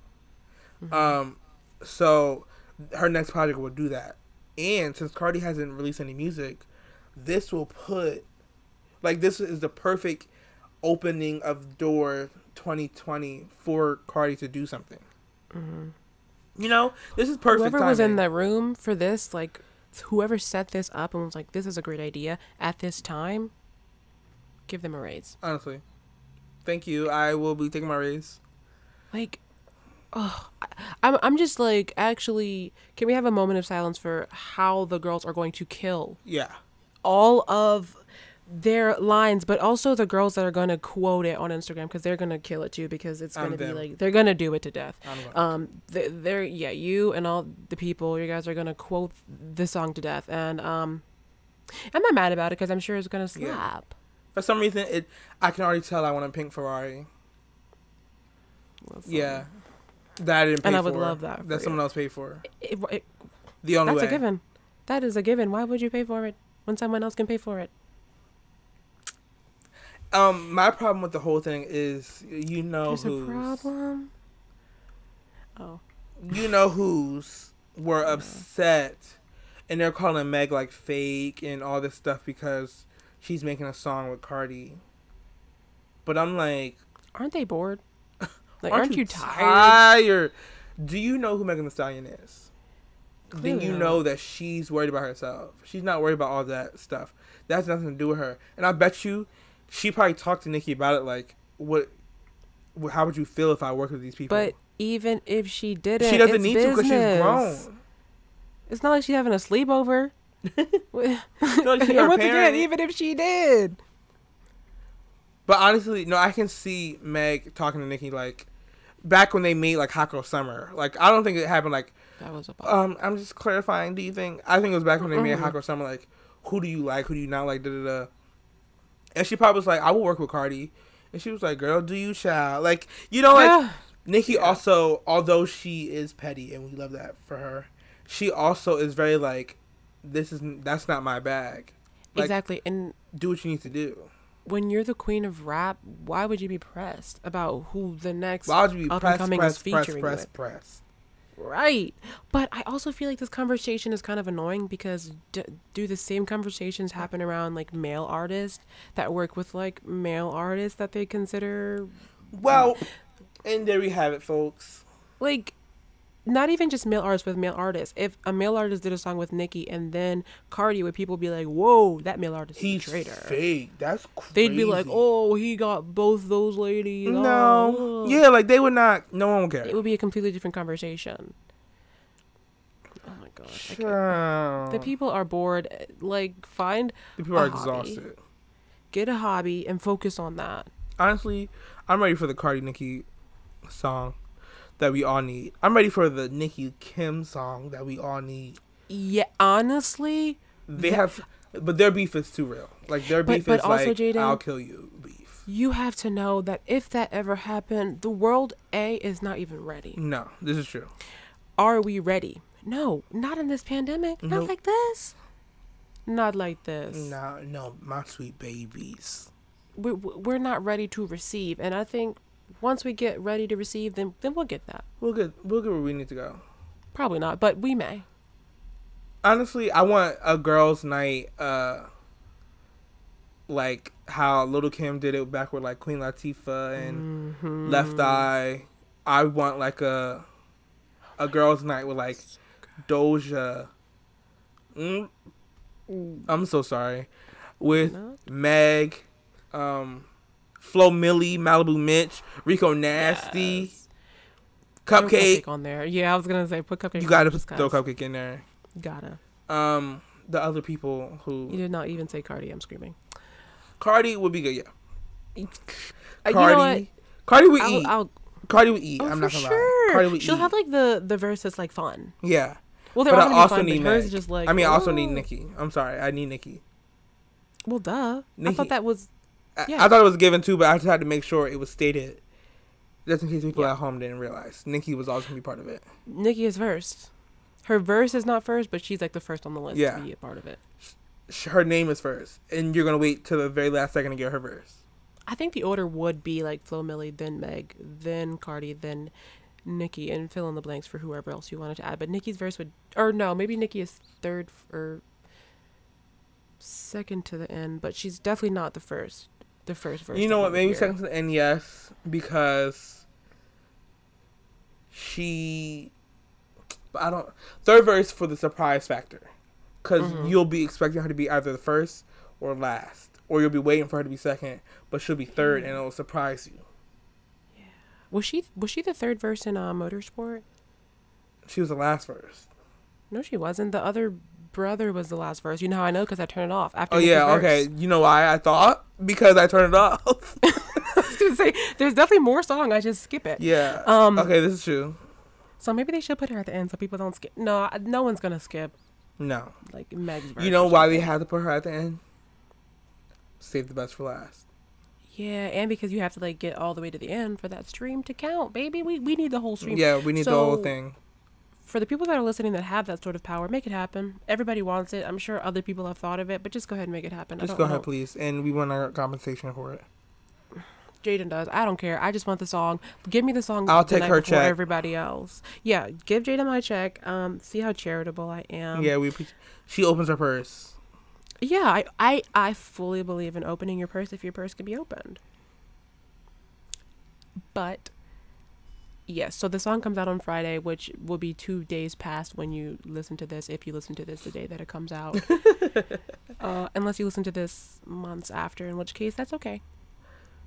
Mm-hmm. Um, so her next project will do that. And since Cardi hasn't released any music, this will put like this is the perfect opening of door 2020 for Cardi to do something. Mm-hmm. You know, this is perfect. Whoever was in the room for this, like, whoever set this up and was like, "This is a great idea" at this time, give them a raise. honestly. Thank you. I will be taking my raise. Like, oh, I'm I'm just like, actually, can we have a moment of silence for how the girls are going to kill Yeah. all of their lines, but also the girls that are gonna quote it on Instagram because they're gonna kill it too because it's I'm gonna be like they're gonna do it to death. Um, they're yeah, you and all the people, you guys are gonna quote the song to death, and um, I'm not mad about it because I'm sure it's gonna Yeah. slap. For some reason, it I can already tell I want a pink Ferrari. Yeah, that I didn't And I would for. love that That someone you. else paid for. It- it- The only that's way. a given. That is a given. Why would you pay for it when someone else can pay for it? Um, my problem with the whole thing is, you know There's a who's problem. Oh, you know who's were upset, and they're calling Meg like fake and all this stuff because she's making a song with Cardi. But I'm like, Aren't they bored? Like, aren't, aren't, you you tired? tired? Do you know who Megan Thee Stallion is? then you know that she's worried about herself. She's not worried about all that stuff. That has nothing to do with her. And I bet you, she probably talked to Nicki about it. Like, what? wh- How would you feel if I worked with these people? But even if she didn't, she doesn't it's need to because she's grown. It's not like she's having a sleepover. like and once again, even if she did, But honestly, no, I can see Meg talking to Nicki like back when they made like Hot Girl Summer. Like, I don't think it happened like that was about. Um, I'm just clarifying. Do you think? I think it was back when they made Hot Girl Summer. Like, who do you like? Who do you not like? Da da da. And she probably was like, "I will work with Cardi," and she was like, "Girl, do you, child?" Like, you know, like Yeah. Nicki also, although she is petty, and we love that for her, she also is very like, "This is that's not my bag." Like, exactly. And do what you need to do. when you're the queen of rap, why would you be pressed about who the next Why would you up press, and coming press, is press, featuring press, with? press? Right. But I also feel like this conversation is kind of annoying because d- do the same conversations happen around like male artists that work with like male artists that they consider Well, and there we have it, folks. like not even just male artists with male artists. If a male artist did a song with Nicki and then Cardi, would people be like, "Whoa, that male artist He's is a traitor"? fake. That's crazy. They'd be like, "Oh, he got both those ladies." No. oh." Yeah, like they would not. No one would care. it would be a completely different conversation. Oh my Child. the people are bored. Like, find The people are a hobby. exhausted. get a hobby and focus on that. Honestly, I'm ready for the Cardi Nicki song that we all need. I'm ready for the Nicki Kim song that we all need. Yeah, honestly, They That- have, but their beef is too real. Like their beef but is also, like Jaden- I'll kill you beef. you have to know that if that ever happened, the world A is not even ready. No, this is true. Are we ready? No, not in this pandemic. Nope. Not like this. Not like this. No, no, my sweet babies. We're, we're not ready to receive and i think once we get ready to receive then then we'll get that We'll get, we'll get where we need to go. probably not but we may honestly, I want a girls' night, uh, like how Lil' Kim did it back with like Queen Latifah and Mm-hmm. Left Eye. I want like a a girls' night with like Doja. Mm, I'm so sorry. With? Meg, um, Flo Milli, Malibu Miitch, Rico Nasty, Yes. Throw CupcakKe. on there yeah i was gonna say put CupcakKe You gotta put, throw. CupcakKe in there. gotta Um, the other people who you did not even say cardi i'm screaming Cardi would be good, yeah. Uh, you Cardi, know Cardi would I'll, eat. I'll, Cardi would eat. oh, I'm not gonna sure. lie. Cardi would she'll eat. have like the the verse that's like fun yeah, well they're but all I also fun, need hers is just like I mean, I also need. Nicki. I'm sorry, I need Nicki. well duh i thought that was Yeah. I thought it was given too, but I just had to make sure it was stated, just in case people Yeah. at home didn't realize. Nicki was always gonna be part of it. nicki is first her verse is not first but she's like the first on the list Yeah. to be a part of it Her name is first, and you're gonna wait till the very last second to get her verse. I think the order would be like Flo Milli, then Meg, then Cardi, then Nicki, and fill in the blanks for whoever else you wanted to add. But Nicki's verse would, or no, maybe Nicki is third or second to the end, but she's definitely not the first. The first verse. you know what? Maybe second to the end, yes, because she. But I don't. Third verse for the surprise factor, because Mm-hmm. you'll be expecting her to be either the first or last, or you'll be waiting for her to be second, but she'll be third, and it'll surprise you. Yeah. Was she was she the third verse in uh, Motorsport? She was the last verse. No, she wasn't. The other brother was the last verse. You know how I know? Because I turned it off after. Oh yeah, verse. okay. You know why I thought because I turned it off. I was gonna say there's definitely more song. I just skip it. yeah. Um, Okay, this is true. So maybe they should put her at the end so people don't skip. No, no one's gonna skip No. like Meg's verse. You know why they something. had to put her at the end? Save the best for last. Yeah, and because you have to like get all the way to the end for that stream to count, baby. We we need the whole stream. Yeah, we need the whole thing. For the people that are listening that have that sort of power, make it happen. Everybody wants it. I'm sure other people have thought of it, but just go ahead and make it happen. Just go ahead, know. please, and we want our compensation for it. Jaden does. I don't care. I just want the song. Give me the song. I'll take her check. Everybody else. Yeah, give Jaden my check. Um, see how charitable I am. yeah, we. She opens her purse. Yeah, I, I, I fully believe in opening your purse if your purse can be opened. But, yes, so the song comes out on Friday, which will be two days past when you listen to this, if you listen to this the day that it comes out. uh, unless you listen to this months after, in which case that's okay.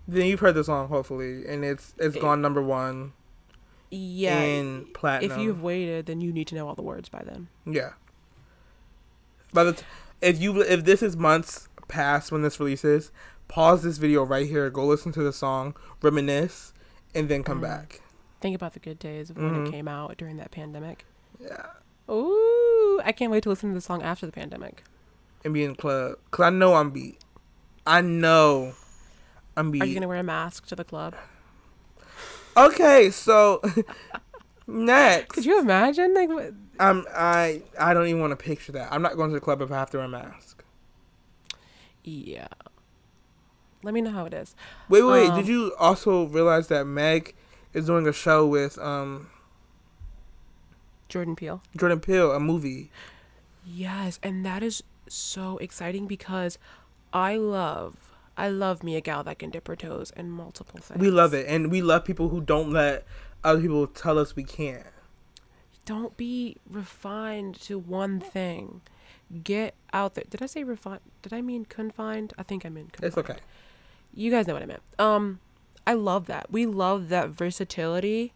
Then you've heard the song, hopefully, and it's it's It- gone number one Yeah. in platinum. if you've waited, then you need to know all the words by then. Yeah. By the t- if you if this is months past when this releases, pause this video right here, go listen to the song, reminisce, and then come Mm. back. Think about the good days of when Mhm. it came out during that pandemic. Yeah. Ooh, I can't wait to listen to the song after the pandemic. And be in the club. Cause I know I'm beat. I know I'm beat. Are you gonna wear a mask to the club? Okay, so next. Could you imagine? Like, what- I'm I I don't even want to picture that. I'm not going to the club if I have to wear a mask. yeah. Let me know how it is. Wait, wait, wait. Um, Did you also realize that Meg is doing a show with um Jordan Peele. Jordan Peele, a movie? Yes, and that is so exciting because I love, I love me a gal that can dip her toes in multiple things. We love it, and we love people who don't let other people tell us we can't. Don't be refined to one thing. Get out there. Did I say refined? Did I mean confined? I think I meant confined. It's okay. You guys know what I meant. Um, I love that. We love that versatility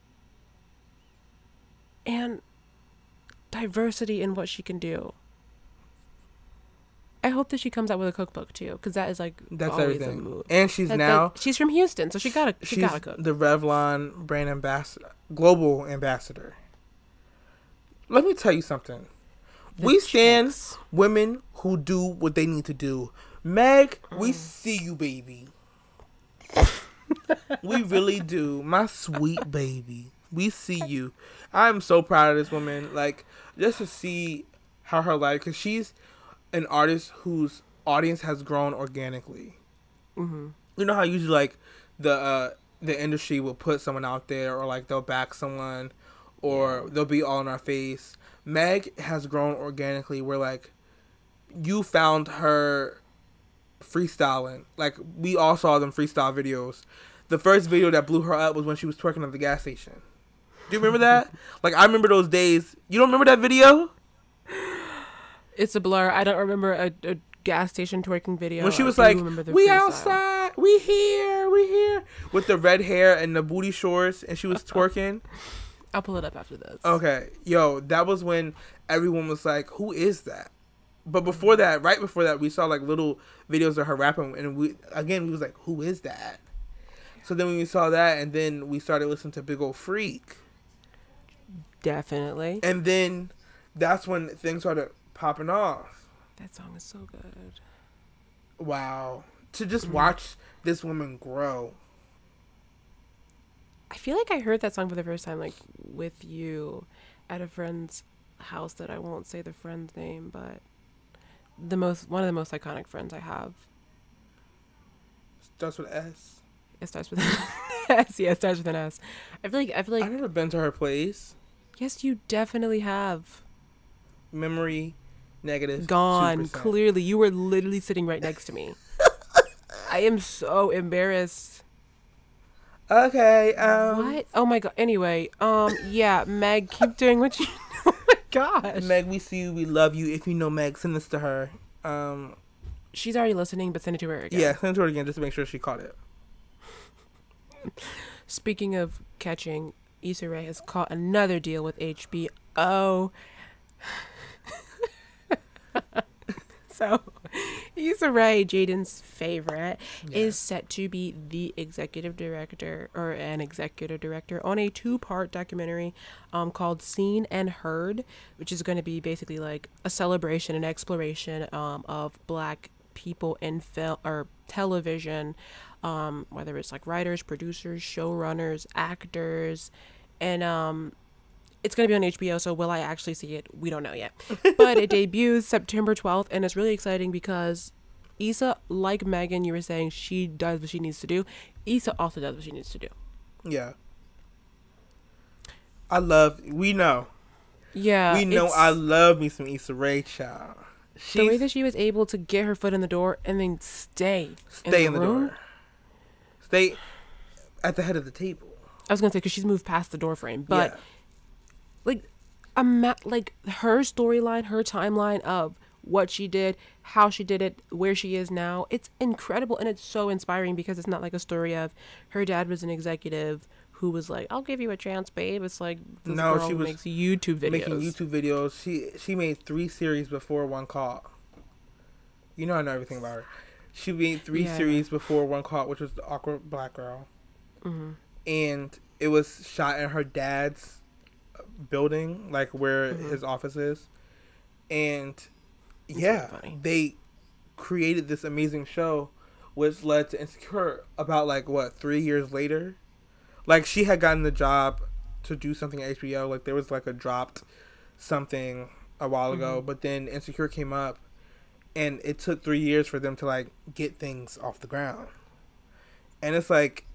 and diversity in what she can do. I hope that she comes out with a cookbook too, because that is like That's a everything. And she's That- now that- she's from Houston, so she gotta she gotta cook. the Revlon brand ambassador, global ambassador. Let me tell you something. The we stand women who do what they need to do. Meg, we Mm. see you, baby. We really do. My sweet baby. We see you. I'm so proud of this woman. Like, just to see how her life, because she's an artist whose audience has grown organically. Mhm. You know how usually, like, the, uh, the industry will put someone out there or like they'll back someone or they'll be all in our face. Meg has grown organically where like you found her freestyling. Like we all saw them freestyle videos. The first video that blew her up was when she was twerking at the gas station. Do you remember that? like I remember those days. You don't remember that video? It's a blur. I don't remember a, a gas station twerking video. when she was like, "We freestyle. outside, we here, we here," with the red hair and the booty shorts, and she was twerking. I'll pull it up after this. Okay, yo, that was when everyone was like, "Who is that?" But before that, right before that, we saw like little videos of her rapping, and we again we was like, "Who is that?" So then when we saw that, and then we started listening to Big Ole Freak, Definitely. and then that's when things started popping off. That song is so good. Wow, to just watch this woman grow. I feel like I heard that song for the first time, like with you, at a friend's house that I won't say the friend's name, but the most one of the most iconic friends I have. Starts with S. It starts with an S. Yeah, it starts with an S. I feel like I feel like I've never been to her place. yes, you definitely have Memory negative. gone. 2%. Clearly, you were literally sitting right next to me. I am so embarrassed. Okay. Um, what? Oh my god. Anyway, um, yeah, Meg, keep doing what you. Gosh. Meg, we see you. We love you. If you know Meg, send this to her. Um, She's already listening, but send it to her again. yeah, send it to her again just to make sure she caught it. Speaking of catching, Issa Rae has caught another deal with HBO. so, Issa Rae, Jaden's favorite, is set to be the executive director or an executive director on a two-part documentary um, called Seen and Heard, which is going to be basically like a celebration and exploration um, of Black people in film or television, um, whether it's like writers, producers, showrunners, actors, and um, it's going to be on HBO. So will I actually see it? We don't know yet. but it debuts September 12th, and it's really exciting because Issa, like Megan, you were saying she does what she needs to do. Issa also does what she needs to do. Yeah. I love. We know. Yeah, we know. I love me some Issa Rae, child. the way that she was able to get her foot in the door and then stay stay in the, room. door. Stay at the head of the table. I was gonna say because she's moved past the door frame, but yeah. Like ima- like her storyline, her timeline of what she did, how she did it, where she is now. It's incredible and it's so inspiring because it's not like a story of her dad was an executive who was like, "I'll give you a chance, babe." It's like this No, girl she was makes YouTube videos. making YouTube videos. She she made three series before one caught. You know I know everything about her. She made three Yeah. series before one caught, which was the awkward black girl, hmm and it was shot in her dad's building, like where Mhm. his office is, and really yeah, funny. they created this amazing show, which led to Insecure about like what three years later. Like she had gotten the job to do something at HBO. Like there was like a dropped something a while ago, Mm-hmm. but then Insecure came up, and it took three years for them to like get things off the ground. And it's like,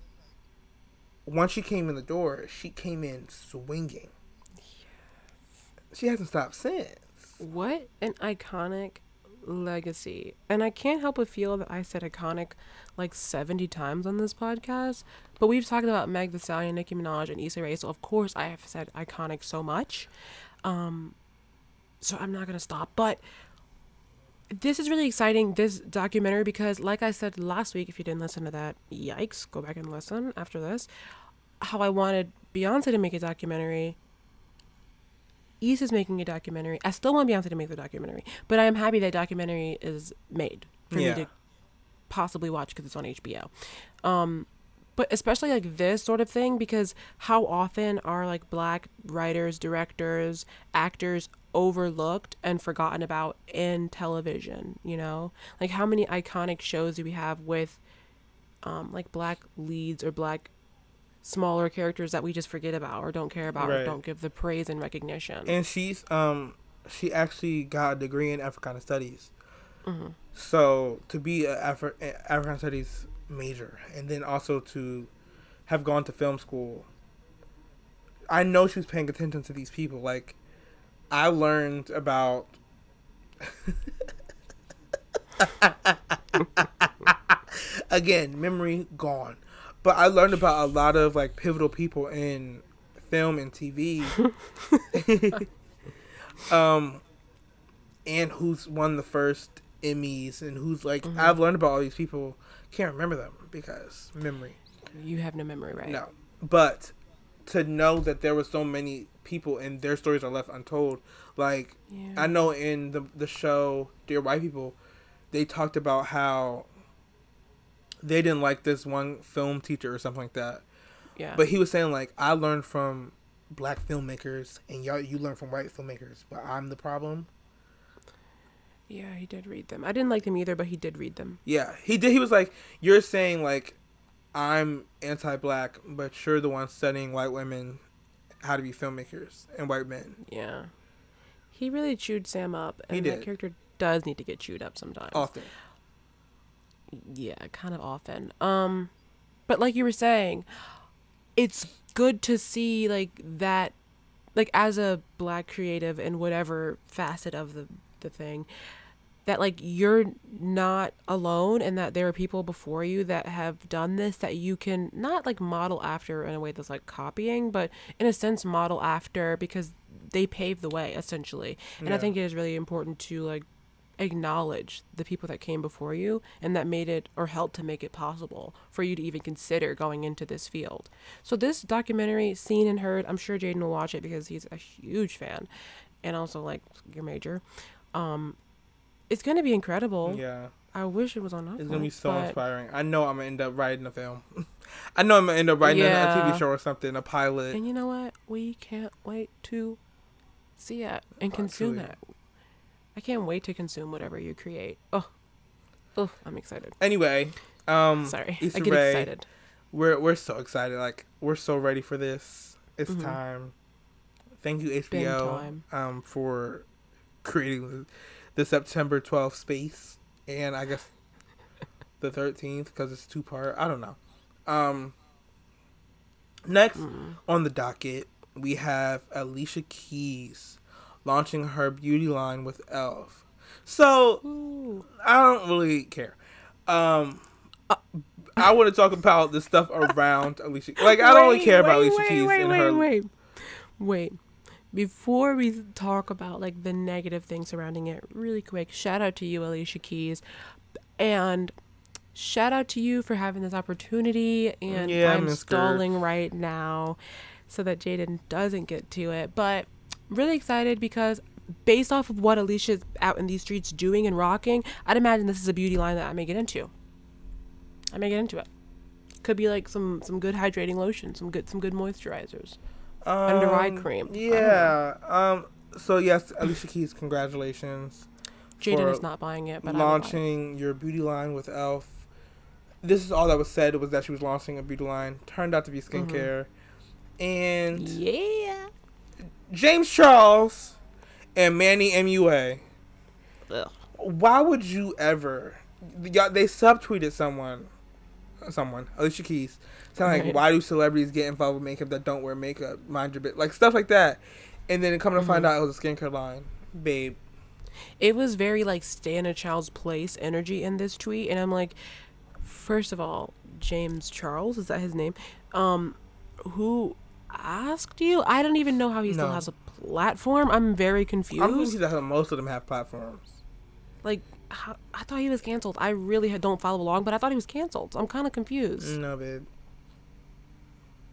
once she came in the door, she came in swinging. She hasn't stopped since. What an iconic legacy. And I can't help but feel that I said iconic like 70 times on this podcast. But we've talked about Meg Thee Stallion, Nicki Minaj, and Issa Rae. So, of course, I have said iconic so much. Um, so, I'm not going to stop. But this is really exciting, this documentary, because, like I said last week, if you didn't listen to that, yikes, go back and listen after this. How I wanted Beyonce to make a documentary Issa's making a documentary. I still want Beyonce to make the documentary, but I am happy that documentary is made for Yeah. me to possibly watch because it's on HBO. Um, but especially like this sort of thing because how often are like black writers, directors, actors overlooked and forgotten about in television? You know, like how many iconic shows do we have with um, like black leads or black smaller characters that we just forget about or don't care about or don't give the praise and recognition. and she's um she actually got a degree in Africana Studies. Mhm. So to be a Afri- African Studies major, and then also to have gone to film school, I know she was paying attention to these people. Like I learned about. Again, memory gone, but I learned about a lot of like pivotal people in film and TV. um, and who's won the first Emmys and who's like Mhm. I've learned about all these people. Can't remember them because memory. You have no memory, right? No, but to know that there were so many people and their stories are left untold. Like Yeah. I know in the the show Dear White People, they talked about how they didn't like this one film teacher or something like that. yeah. But he was saying like I learned from black filmmakers and y'all you learn from white filmmakers, but I'm the problem. yeah, he did read them. I didn't like them either, but he did read them. Yeah, he did. He was like, "You're saying like, I'm anti-black, but you're the one studying white women how to be filmmakers and white men." Yeah. He really chewed Sam up, He and did. that character does need to get chewed up sometimes. Often, Yeah, kind of often. Um, but like you were saying, it's good to see like that, like as a black creative in whatever facet of the the thing, that like you're not alone and that there are people before you that have done this that you can not like model after in a way that's like copying, but in a sense model after because they paved the way essentially. And I think it is really important to like acknowledge the people that came before you and that made it or helped to make it possible for you to even consider going into this field. So this documentary, seen and heard, I'm sure Jaden will watch it because he's a huge fan, and also like your major. Um, it's gonna be incredible. yeah, I wish it was on Netflix. it's gonna be so inspiring. I know I'm gonna end up writing a film. I know I'm gonna end up writing a- a TV show or something, a pilot. And you know what? We can't wait to see it and consume it. I can't wait to consume whatever you create. Oh, oh, I'm excited. Anyway, um, Sorry, Issa I get Rae, excited. We're we're so excited. Like we're so ready for this. It's Mhm. time. Thank you HBO um for creating the, the September 12th space, and I guess the 13th because it's two part. I don't know. Um, next Mm. on the docket, we have Alicia Keys launching her beauty line with Elf. So Ooh. I don't really care. Um, I want to talk about the stuff around Alicia. Like I don't really Wait, care about Alicia wait, Keys wait, and wait, her. Wait, wait. Before we talk about like the negative things surrounding it, really quick, shout out to you, Alicia Keys, and shout out to you for having this opportunity. And Yeah, I'm Gertz. stalling right now so that Jaden doesn't get to it. But really excited because based off of what Alicia's out in these streets doing and rocking, I'd imagine this is a beauty line that I may get into. I may get into it. Could be like some some good hydrating lotion, some good some good moisturizers. Under eye Um, cream. Yeah. Um. So yes, Alicia Keys, congratulations. Jaden is not buying it, but I will buy it. launching your beauty line with Elf. This is all that was said was that she was launching a beauty line. Turned out to be Mm-hmm. skincare, and Yeah. James Charles and Manny MUA. Ugh. Why would you ever? Y'all, they subtweeted someone, someone Alicia Keys, saying like, "Why do celebrities get involved with makeup that don't wear makeup? Mind your bit, like stuff like that." And then coming to find Mm-hmm. out it was a skincare line, babe. It was very like stay in a child's place energy in this tweet, and I'm like, first of all, James Charles is that his name? Um, who asked you? I don't even know how he still has a platform. I'm very I'm confused. confused that most of them have platforms. like, how, I thought he was canceled. I really don't follow along, but I thought he was canceled. I'm kind of confused. No, babe.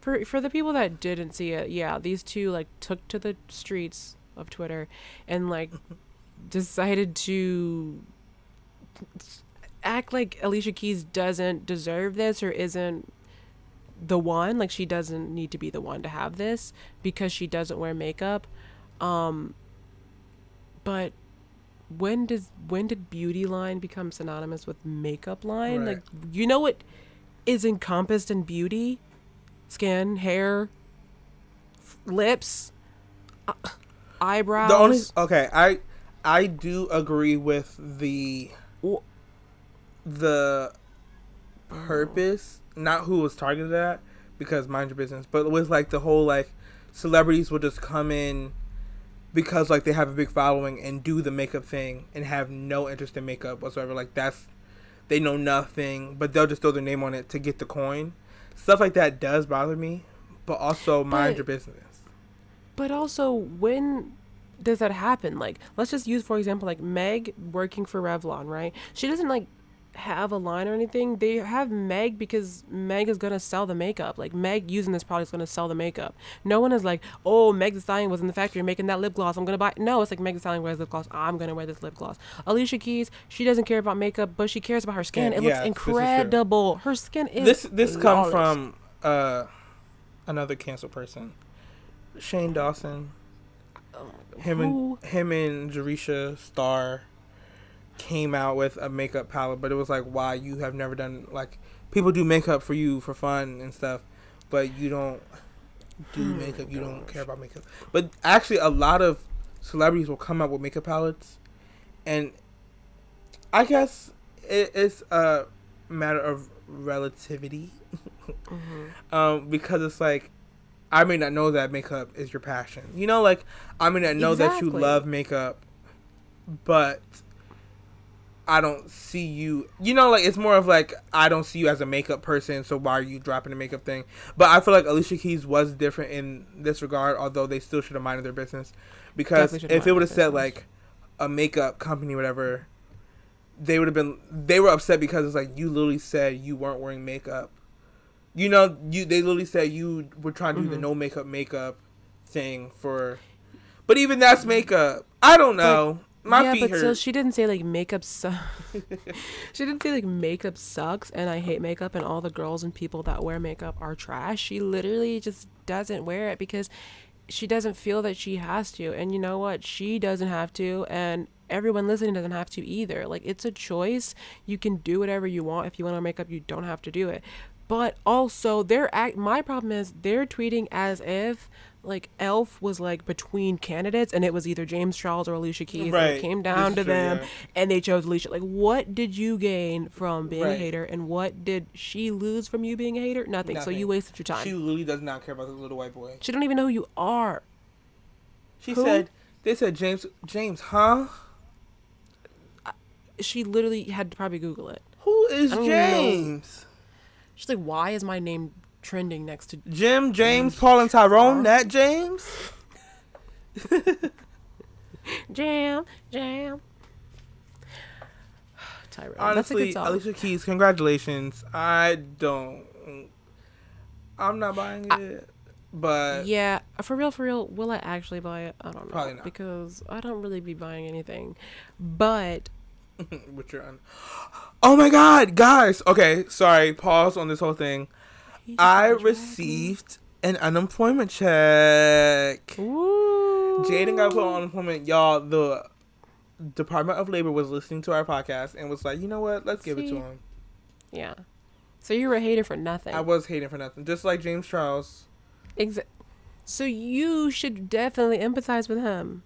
for for the people that didn't see it, yeah, these two like took to the streets of Twitter and like decided to act like Alicia Keys doesn't deserve this or isn't the one, like she doesn't need to be the one to have this because she doesn't wear makeup. Um but when does when did beauty line become synonymous with makeup line? Right. Like you know what is encompassed in beauty? Skin, hair, f- lips, uh, eyebrows. The only okay, I I do agree with the the purpose, not who was targeted at, because mind your business. But with like the whole like celebrities will just come in because like they have a big following and do the makeup thing and have no interest in makeup whatsoever. Like that's they know nothing, but they'll just throw their name on it to get the coin. Stuff like that does bother me, but also mind But- your business. But also, when does that happen? Like, let's just use for example, like Meg working for Revlon, right? She doesn't like have a line or anything. They have Meg because Meg is gonna sell the makeup. Like Meg using this product is gonna sell the makeup. No one is like, oh, Meg Thee Stallion was in the factory making that lip gloss. I'm gonna buy. No, it's like Meg Thee Stallion wears lip gloss. I'm gonna wear this lip gloss. Alicia Keys, she doesn't care about makeup, but she cares about her skin. Yeah, it yeah, looks this is true. incredible. Her skin is this this comes from uh another cancel person shane dawson him Who? and him and Jeffree Star came out with a makeup palette, but it was like, why you have never done like people do makeup for you for fun and stuff, but you don't do Hmm, makeup. You don't care about makeup. But actually, a lot of celebrities will come out with makeup palettes, and I guess it, it's a matter of relativity, Mm-hmm. um, because it's like I may not know that makeup is your passion. You know, like I may not know that you love makeup, but I don't see you. You know, like it's more of like I don't see you as a makeup person. So why are you dropping the makeup thing? But I feel like Alicia Keys was different in this regard, although they still should have minded their business. Because Definitely should have if it would have said like a makeup company, whatever, they would have been. They were upset because it's like you literally said you weren't wearing makeup. You know, you they literally said you were trying to do Mm-hmm. the no makeup makeup thing for, but even that's makeup. I don't know. My yeah, but hurt. still, she didn't say like makeup sucks. she didn't say like makeup sucks and I hate makeup and all the girls and people that wear makeup are trash. She literally just doesn't wear it because she doesn't feel that she has to. And you know what? She doesn't have to, and everyone listening doesn't have to either. Like it's a choice. You can do whatever you want. If you want to wear makeup, you don't have to do it. But also, they're act. My problem is they're tweeting as if like Elf was like between candidates, and it was either James Charles or Alicia Keys. and Right. it came down to true, them, yeah. and they chose Alicia. Like, what did you gain from being a hater, and what did she lose from you being a hater? Nothing. So you wasted your time. She literally does not care about the little white boy. She don't even know who you are. She Who? said, "They said James, James, huh? She literally had to probably Google it. Who is don't know. James? She's like, why is my name trending next to Jim, James, Paul, and Tyrone. That James? Jam, Jam? Tyrone. That's a Honestly. Alicia Keys, congratulations. I don't. I'm not buying it, but Yeah, for real, for real. Will I actually buy it? I don't know. Probably not. Because I don't really be buying anything. But with your un- Oh my God, guys! Okay, sorry. Pause on this whole thing. I received an unemployment check. Ooh. Jaden got put on unemployment. Y'all, the Department of Labor was listening to our podcast and was like, you know what? Let's give it to him. Yeah. So you were a hater for nothing. I was hating for nothing, just like James Charles. Exa- so you should definitely empathize with him.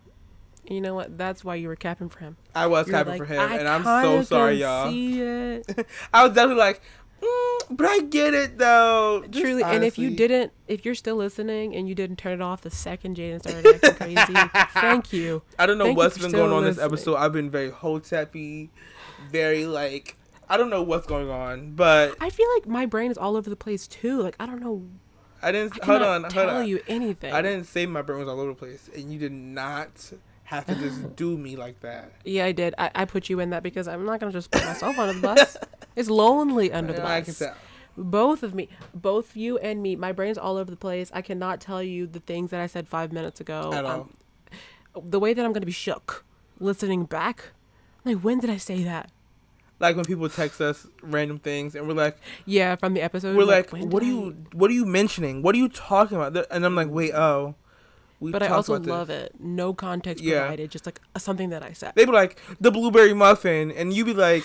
You know what? That's why you were capping for him. I was You're happy like, for him, "I and I'm so sorry, y'all. See it. I was definitely like, mm, but I get it though. Just Truly, and if you didn't, if you're still listening and you didn't turn it off the second Jaden started acting crazy, thank you. I don't know Thank what's been going on this episode. I've been very hoteppy, very like I don't know what's going on, but I feel like my brain is all over the place too. Like I don't know. I didn't. I hold on, hold tell on. you anything. I didn't say my brain was all over the place, and you did not have to just do me like that. Yeah, I did. I, I put you in that because I'm not gonna just put myself under the bus. It's lonely under the bus. I can tell. Both of me, both you and me, my brain's all over the place. I cannot tell you the things that I said five minutes ago. At Um, the way that I'm gonna be shook listening back. Like, when did I say that? Like when people text us random things, and we're like, Yeah, from the episode. we're like, when what are you, what are you mentioning? What are you talking about? And I'm like, wait, oh. We But I also about this. love it. No context Yeah. provided, just like something that I said. They'd be like the blueberry muffin, and you'd be like,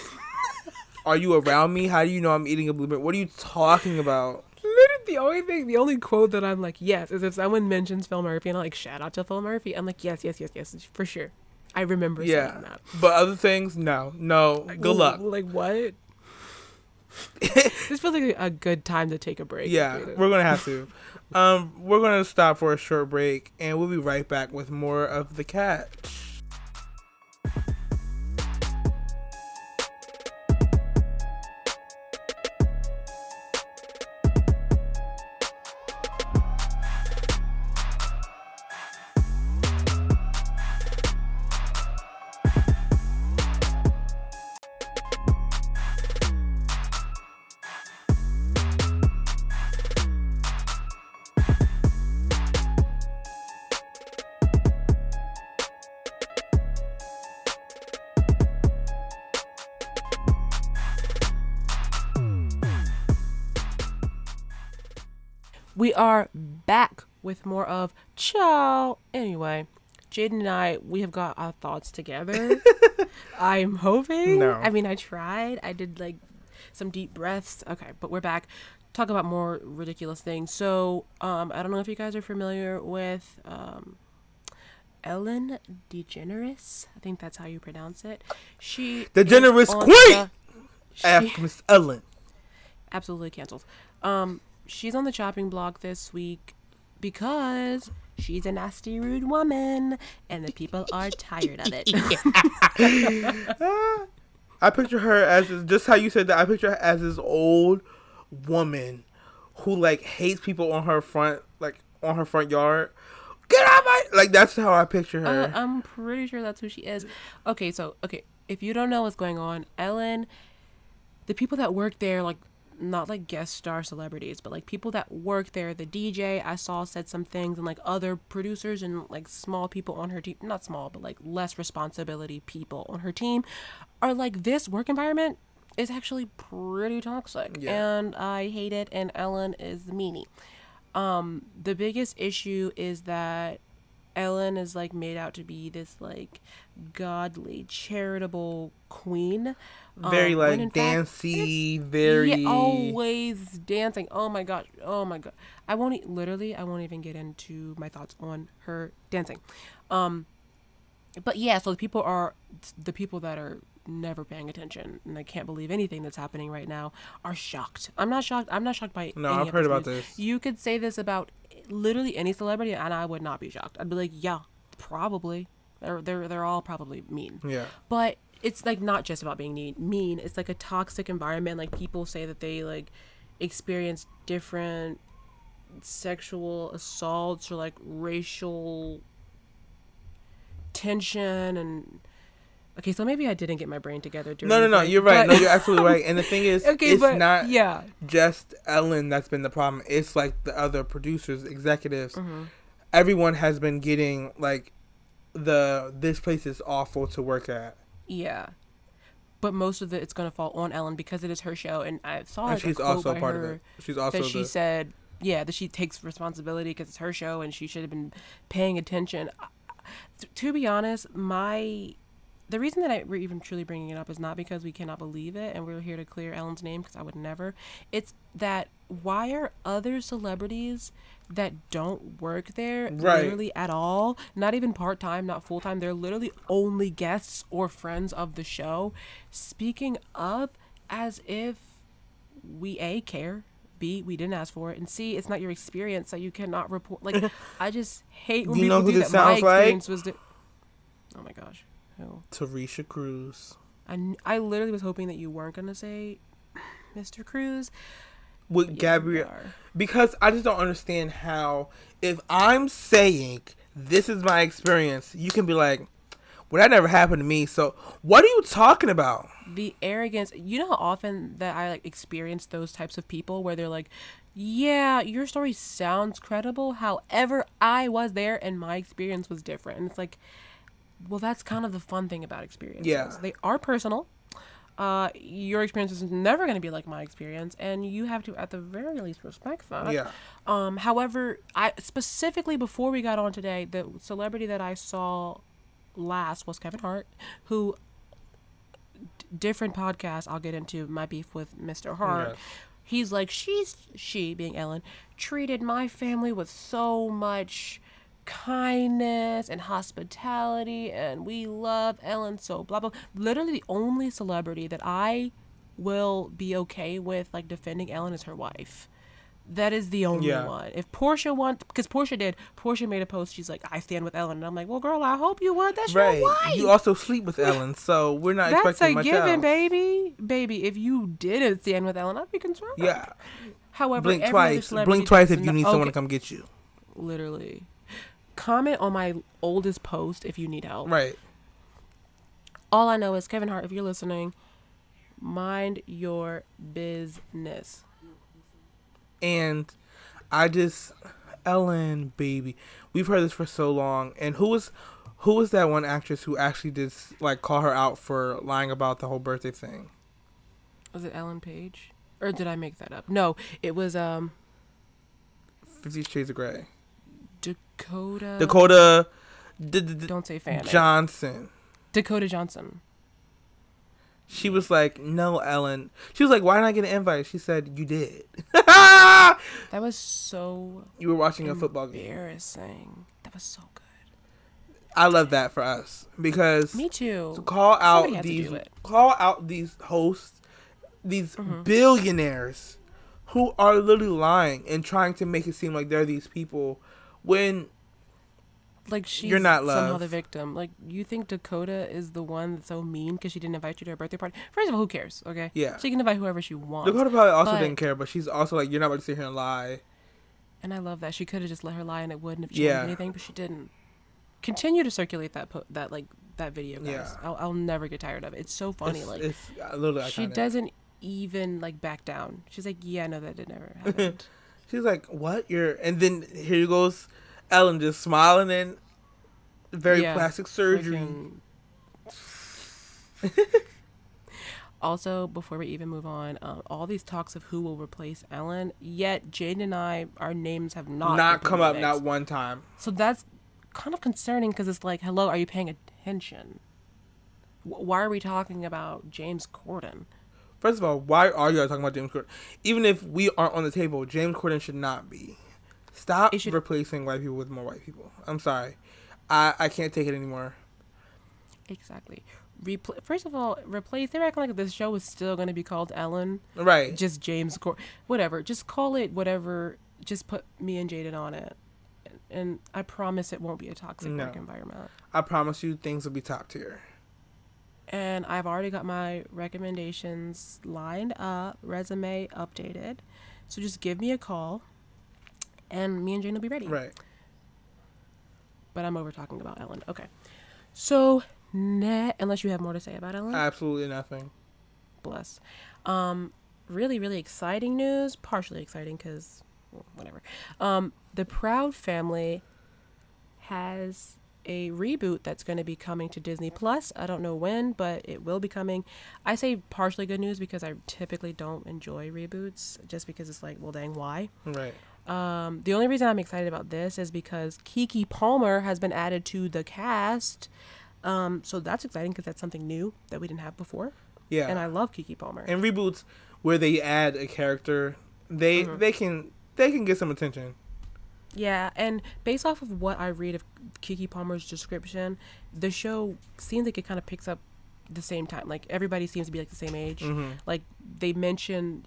"Are you around me? How do you know I'm eating a blueberry? What are you talking about?" Literally, the only thing, the only quote that I'm like, yes, is if someone mentions Phil Murphy and I'm like, shout out to Phil Murphy. I'm like, yes, yes, yes, yes, for sure. I remember Yeah, saying that. but other things, no, no. Good luck. Like what? this feels like a, a good time to take a break. Yeah, we're gonna have to. Um, we're gonna stop for a short break, and we'll be right back with more of the catch. Are back with more of Ciao. Anyway, Jaden and I, we have got our thoughts together. I'm hoping. No. I mean, I tried. I did like some deep breaths. Okay, but we're back. Talk about more ridiculous things. So, um, I don't know if you guys are familiar with um, Ellen DeGeneres. I think that's how you pronounce it. She DeGeneres queen! the- she- Miss Ellen. absolutely canceled. Um, she's on the chopping block this week because she's a nasty, rude woman, and the people are tired of it. I picture her as just how you said that. I picture her as this old woman who like hates people on her front, like on her front yard. Get out my like. That's how I picture her. Uh, I'm pretty sure that's who she is. Okay, so okay, if you don't know what's going on, Ellen, the people that work there, like not like guest star celebrities, but like people that work there, the DJ I saw said some things, and like other producers and like small people on her team, not small, but like less responsibility people on her team, are like this work environment is actually pretty toxic, Yeah. and I hate it. And Ellen is the meanie. Um, the biggest issue is that Ellen is like made out to be this like godly, charitable queen. Very um, like in fact, very always dancing. Oh my gosh. Oh my god. I won't e- literally. I won't even get into my thoughts on her dancing. Um, but yeah. So the people are the people that are never paying attention and I can't believe anything that's happening right now are shocked. I'm not shocked. I'm not shocked by. No, I've heard about news. this. You could say this about literally any celebrity, and I would not be shocked. I'd be like, yeah, probably. They're they're they're all probably mean yeah. but it's like not just about being mean mean it's like a toxic environment like people say that they like experience different sexual assaults or like racial tension and okay so maybe i didn't get my brain together during No, no, no. You're right. but- No, you're absolutely right. And the thing is, okay it's but not yeah just Ellen that's been the problem. It's like the other producers, executives. Mm-hmm. Everyone has been getting like the this place is awful to work at, yeah but most of it it's going to fall on ellen because it is her show and i saw and she's also part of her it. She's also that she said yeah that she takes responsibility because it's her show and she should have been paying attention t- to be honest my the reason that I, we're even truly bringing it up is not because we cannot believe it and we're here to clear Ellen's name because I would never. It's that why are other celebrities that don't work there Right. literally at all, not even part time, not full time, they're literally only guests or friends of the show, speaking up as if we A, care. B, we didn't ask for it, and C, it's not your experience, so you cannot report. Like, I just hate when you people know who do that. My sounds like? experience was. Di- oh my gosh, who? Terry Crews. I, I literally was hoping that you weren't gonna say Mr. Crews. With Yeah, Gabrielle because I just don't understand how if I'm saying this is my experience, you can be like, "Well, that never happened to me." So, what are you talking about? The arrogance. You know how often that I like experience those types of people where they're like, "Yeah, your story sounds credible. However, I was there and my experience was different." And it's like, well, that's kind of the fun thing about experiences. Yeah. They are personal. Uh, your experience is never going to be like my experience, and you have to, at the very least, respect that. Yeah. Um, however, I specifically before we got on today, the celebrity that I saw last was Kevin Hart, who d- different podcast I'll get into my beef with Mr. Hart. Yes. He's like she's she being Ellen treated my family with so much kindness and hospitality and we love Ellen so blah blah literally the only celebrity that I will be okay with like defending Ellen is her wife. That is the only Yeah. one. If Portia wants, because Portia did, Portia made a post. She's like, "I stand with Ellen," and I'm like, "Well, girl, I hope you would. That's Right. your wife. You also sleep with Ellen, so we're not That's expecting a given, else. baby. Baby, if you didn't stand with Ellen, I'd be concerned. Yeah. However, Blink twice. Blink twice if you need someone to come get you. Literally. Comment on my oldest post if you need help. Right. All I know is Kevin Hart, if you're listening, mind your business. And I just Ellen, baby. We've heard this for so long. And who was who was that one actress who actually did like call her out for lying about the whole birthday thing? Was it Ellen Page? Or did I make that up? No, it was um Fifty Shades of Grey. Dakota. Dakota D- D- D- Don't say fan. Johnson. Dakota Johnson. She was like, "No, Ellen." She was like, "Why didn't I get an invite?" She said, "You did." That was so you were watching a football game. embarrassing. That was so good. I love that for us because Me too. to call out Somebody had to these call out these hosts, these Mm-hmm. billionaires who are literally lying and trying to make it seem like they're these people when like she's You're not somehow the victim. Like you think Dakota is the one that's so mean because she didn't invite you to her birthday party. First of all, who cares? Okay. Yeah. She can invite whoever she wants. Dakota probably also But- didn't care, but she's also like, "You're not about to sit here and lie." And I love that she could have just let her lie and it wouldn't have changed Yeah. anything, but she didn't. Continue to circulate that po- that like that video, guys. Yeah. I'll, I'll never get tired of it. It's so funny. It's, like it's a little she doesn't even like back down. She's like, yeah, no, that did never happen. She's like, "What? You're?" And then here goes Ellen just smiling and very Yeah, plastic surgery. Also, before we even move on, um, all these talks of who will replace Ellen, yet Jane and I, our names have not Not come up not one time. So that's kind of concerning because it's like, hello, are you paying attention? Wh- Why are we talking about James Corden? First of all, why are you guys talking about James Corden? Even if we aren't on the table, James Corden should not be. Stop should- replacing white people with more white people. I'm sorry. I, I can't take it anymore. Exactly. Repl- First of all, replace. They're acting like this show is still going to be called Ellen. Right. Just James Corden. Whatever. Just call it whatever. Just put me and Jaden on it. And I promise it won't be a toxic No. work environment. I promise you things will be top tier. And I've already got my recommendations lined up, resume updated. So just give me a call, and me and Jane will be ready. Right. But I'm over talking about Ellen. Okay. So, ne- unless you have more to say about Ellen, Absolutely nothing. bless. Um, really, really exciting news. Partially exciting because, whatever. Um, the Proud Family has a reboot that's going to be coming to Disney Plus. I don't know when, but it will be coming. I say partially good news because I typically don't enjoy reboots, just because it's like, well, dang, why? Right. Um, the only reason I'm excited about this is because Keke Palmer has been added to the cast. Um, so that's exciting because that's something new that we didn't have before. Yeah. And I love Keke Palmer. and reboots where they add a character, they Mm-hmm. they can they can get some attention. Yeah, and based off of what I read of Keke Palmer's description, the show seems like it kind of picks up the same time. Like everybody seems to be like the same age. Mm-hmm. Like they mention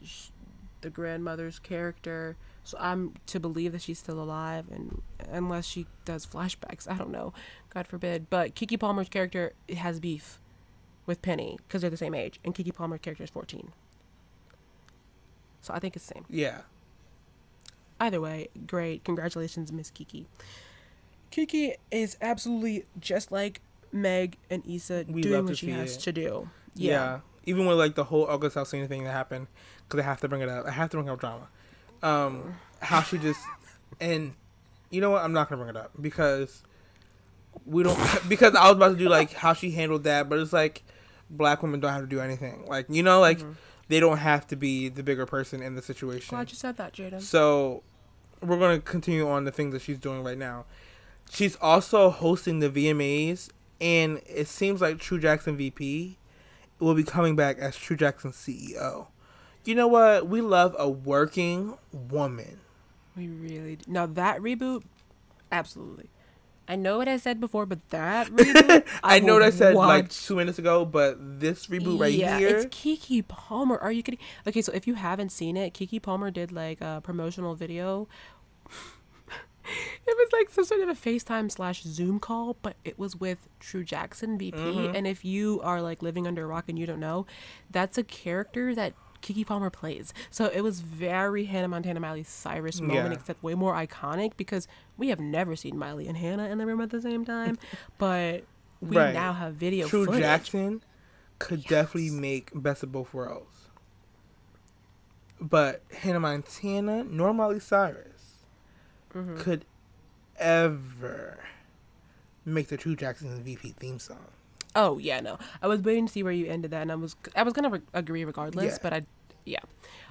the grandmother's character, so I'm to believe that she's still alive, and unless she does flashbacks, I don't know, God forbid. But Keke Palmer's character has beef with Penny because they're the same age, and Keke Palmer's character is 14. So I think it's the same. Yeah. Either way, great. Congratulations, Miss Keke. Keke is absolutely just like Meg and Issa We doing what she has it. to do. yeah. Yeah. Even with like the whole August Alsina thing that happened, because I have to bring it up. I have to bring up drama. Um, how she just and you know what? I'm not gonna bring it up because we don't because I was about to do like how she handled that, but it's like black women don't have to do anything. Like you know, like they don't have to be the bigger person in the situation. Glad you said that, Jada. So we're gonna continue on the things that she's doing right now. She's also hosting the VMAs, and it seems like True Jackson VP will be coming back as True Jackson CEO. You know what? We love a working woman. We really do. Now that reboot, absolutely. I know what I said before, but that reboot, I, know what I said like two minutes ago, but this reboot right yeah, here, it's Keke Palmer. Are you kidding? Okay, so if you haven't seen it, Keke Palmer did like a promotional video. it was like some sort of a FaceTime slash Zoom call, but it was with True Jackson VP. Mm-hmm. And if you are like living under a rock and you don't know, that's a character that Keke Palmer plays. So it was very Hannah Montana Miley Cyrus moment, Yeah. except way more iconic because we have never seen Miley and Hannah in the room at the same time. but we Right. now have video True footage. Jackson could definitely make best of both worlds. But Hannah Montana nor Miley Cyrus Mm-hmm. could ever make the True Jackson VP theme song. Oh yeah, no. I was waiting to see where you ended that, and I was I was gonna re- agree regardless, Yeah. but I, yeah,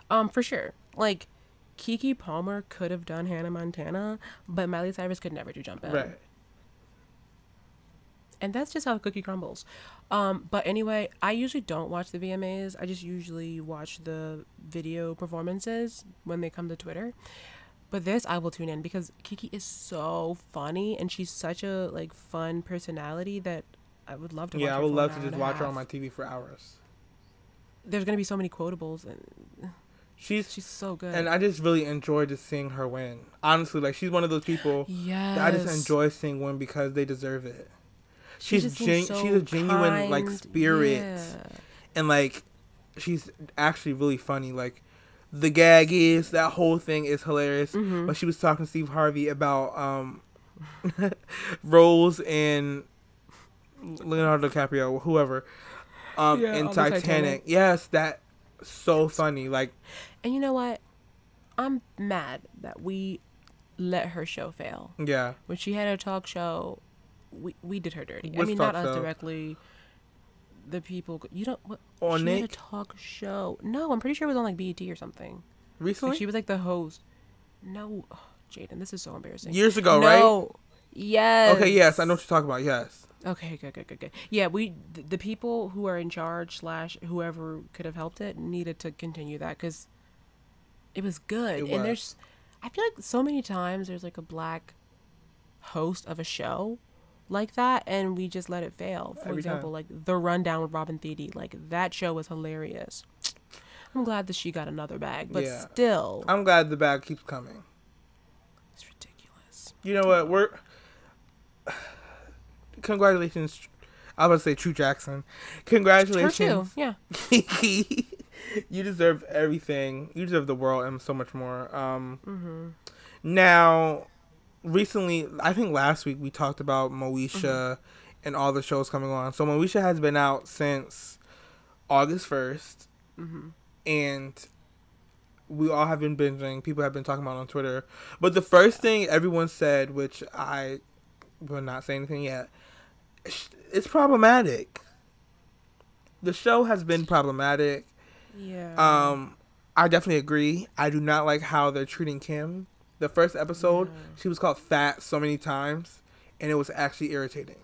um, for sure. Like, Keke Palmer could have done Hannah Montana, but Miley Cyrus could never do Jump In. Right. And that's just how the cookie crumbles. Um, but anyway, I usually don't watch the VMAs. I just usually watch the video performances when they come to Twitter. But this I will tune in because Keke is so funny and she's such a like fun personality that I would love to watch Yeah, I would love to just watch her on my. TV for hours. There's gonna be so many quotables and She's, she's so good. and I just really enjoy just seeing her win. Honestly, like she's one of those people yes. that I just enjoy seeing win because they deserve it. She She's gen- so she's a genuine like spirit. Yeah. and like she's actually really funny like the gag is that whole thing is hilarious Mm-hmm. but she was talking to steve harvey about um rose and leonardo dicaprio whoever um Yeah, in on the titanic. Titanic. yes that so funny like And you know what? I'm mad that we let her show fail. yeah When she had her talk show, we we did her dirty. I mean, talk not us show? directly. The people you don't. What, On she had a talk show. No, I'm pretty sure it was on like BET or something. recently Like, she was like the host. No, oh, Jaden, this is so embarrassing. years ago right no, Yes. Okay, yes, I know what you're talking about. Yes. Okay, good, good, good, good. Yeah, we th- the people who are in charge slash whoever could have helped it needed to continue that because it was good. It and was. there's, I feel like so many times there's like a black host of a show like that, and we just let it fail. For Every example, time. like The Rundown with Robin Thede, like that show was hilarious. I'm glad that she got another bag, but Yeah. still, I'm glad the bag keeps coming. it's ridiculous. You know what? We're congratulations. I was to say True Jackson. Her Congratulations. too, yeah. you deserve everything. You deserve the world and so much more. Um, Mm-hmm. Now, recently, I think last week we talked about Moesha Mm-hmm. and all the shows coming on. So Moesha has been out since August 1st, Mm-hmm. and we all have been binging. People have been talking about it on Twitter. But the first thing everyone said, which I will not say anything yet, it's problematic. The show has been problematic. Yeah. Um, I definitely agree. I do not like how they're treating Kim. The first episode, Yeah. she was called fat so many times, and it was actually irritating.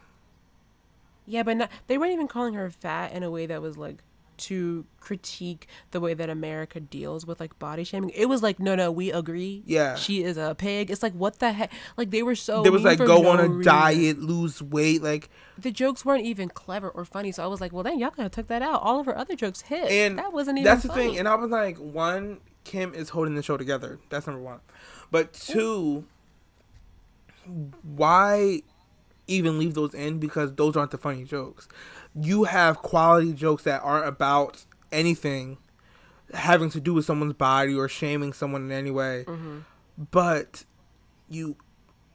Yeah, but not, they weren't even calling her fat in a way that was like to critique the way that America deals with like body shaming. It was like, no, no, we agree. Yeah. she is a pig. It's like, what the heck? Like they were so. there was like go no on a reason. diet, lose weight, like The jokes weren't even clever or funny, so I was like, well, then y'all could have took that out. All of her other jokes hit, and that wasn't even. that's the funny. thing. And I was like, one, Kim is holding the show together. That's number one. But two, why even leave those in? Because those aren't the funny jokes. You have quality jokes that aren't about anything having to do with someone's body or shaming someone in any way. Mm-hmm. But you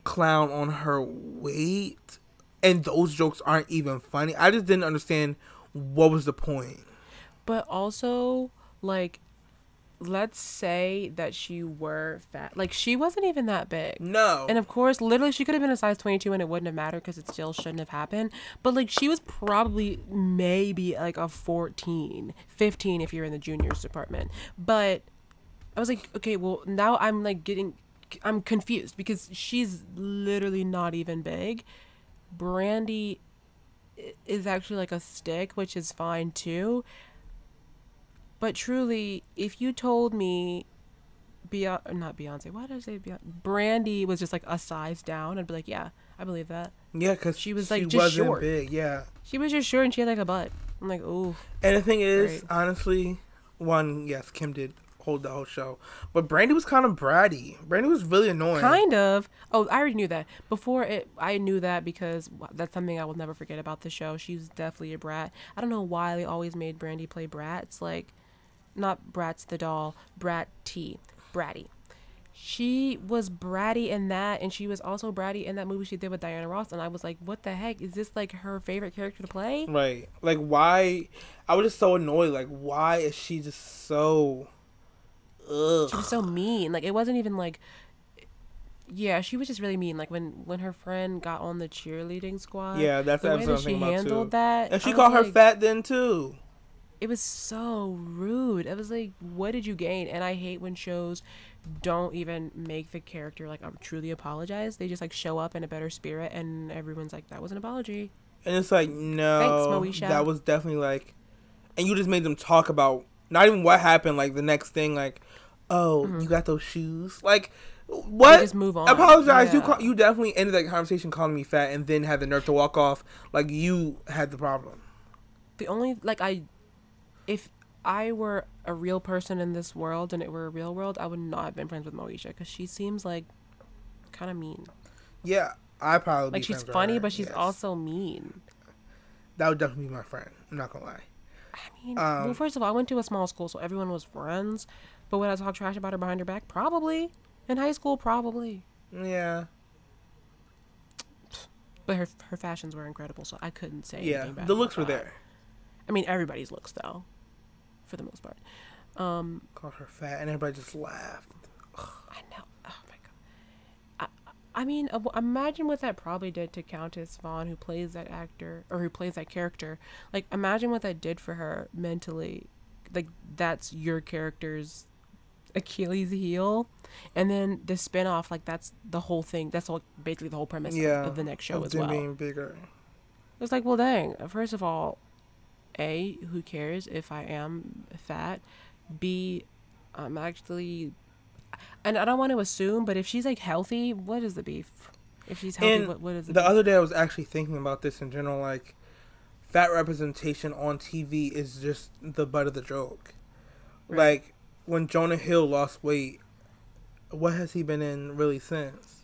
clown on her weight, and those jokes aren't even funny. I just didn't understand what was the point. but also like let's say that she were fat. Like she wasn't even that big. No. and of course literally she could have been a size 22 and it wouldn't have mattered because it still shouldn't have happened. But like she was probably maybe like a 14 15 if you're in the juniors department. But i was like okay well now i'm like getting i'm confused because she's literally not even big. Brandy is actually like a stick which is fine too but truly, if you told me Beyonce, not Beyonce, why did I say Beyonce? Brandy was just like a size down, I'd be like, yeah, I believe that. Yeah, because She was, like, just short. big. Yeah, She was just short and she had like a butt. I'm like, ooh. and the thing is, Right. honestly, one yes, Kim did hold the whole show, but Brandy was kind of bratty. Brandy was really annoying. Kind of. Oh, I already knew that. Before it, I knew that because that's something I will never forget about the show. She was definitely a brat. I don't know why they always made Brandy play brats. Like, not Bratz the doll, Brat T. Bratty. She was bratty in that, and she was also bratty in that movie she did with Diana Ross. And I was like, what the heck? Is this like her favorite character to play? Right. Like why? I was just so annoyed. Like why is she just so? Ugh. She was so mean. Like, it wasn't even like. Yeah, she was just really mean. Like when when her friend got on the cheerleading squad. Yeah, that's the way that she handled that. And she I called her like- fat then too. It was so rude. I was like, what did you gain? And I hate when shows don't even make the character like um, truly apologize. They just like show up in a better spirit, and everyone's like, that was an apology. And it's like no, Moesha. that was definitely like, and you just made them talk about not even what happened. Like the next thing, like, oh, you got those shoes. Like, what? Mm-hmm. just move on. Apologize. You Yeah. call, you definitely ended that conversation calling me fat, and then had the nerve to walk off like you had the problem. The only like I, if I were a real person in this world and it were a real world, I would not have been friends with Moesha because she seems like kind of mean. Yeah, I probably Like she's funny, her, but she's yes. also mean. that would definitely be my friend. I'm not gonna lie. I mean, Um, well, first of all, I went to a small school, so everyone was friends. But would I talk trash about her behind her back? Probably. In high school, probably. Yeah, But her her fashions were incredible, so I couldn't say. yeah. The looks were there. I mean, everybody's looks though, for the most part. Um, Called her fat, and everybody just laughed. I know. Oh my god. I I mean, uh, imagine what that probably did to Countess Vaughn, who plays that actor or who plays that character. Like, imagine what that did for her mentally. Like, that's your character's Achilles heel. And then the spin-off, like that's the whole thing. That's all basically the whole premise of- Yeah. of, the next show as well. being bigger. It's like, well, dang. First of all, A, who cares if I am fat? B, I'm actually, and I don't want to assume, but if she's like healthy, what is the beef? If she's healthy, And what, what is the, The beef? other day, I was actually thinking about this in general. Like, fat representation on TV is just the butt of the joke. Right. Like, when Jonah Hill lost weight, what has he been in really since?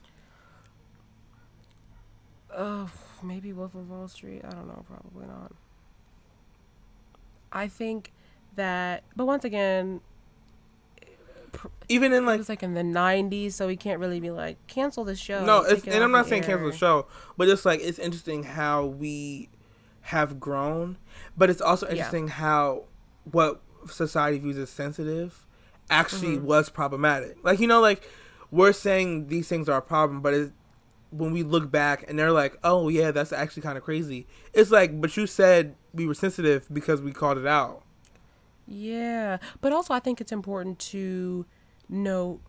Oh, maybe Wolf of Wall Street. I don't know. Probably not. I think that, but once again, Even in it like was like in the '90s, so we can't really be like cancel the show. no, it's, it and I'm not saying cancel the show, but it's like it's interesting how we have grown, but it's also Yeah. interesting how what society views as sensitive actually Mm-hmm. was problematic. Like you know, like we're saying these things are a problem, but it, when we look back and they're like, "Oh yeah, that's actually kind of crazy," it's like, but you said we were sensitive because we called it out. Yeah, but also I think it's important to know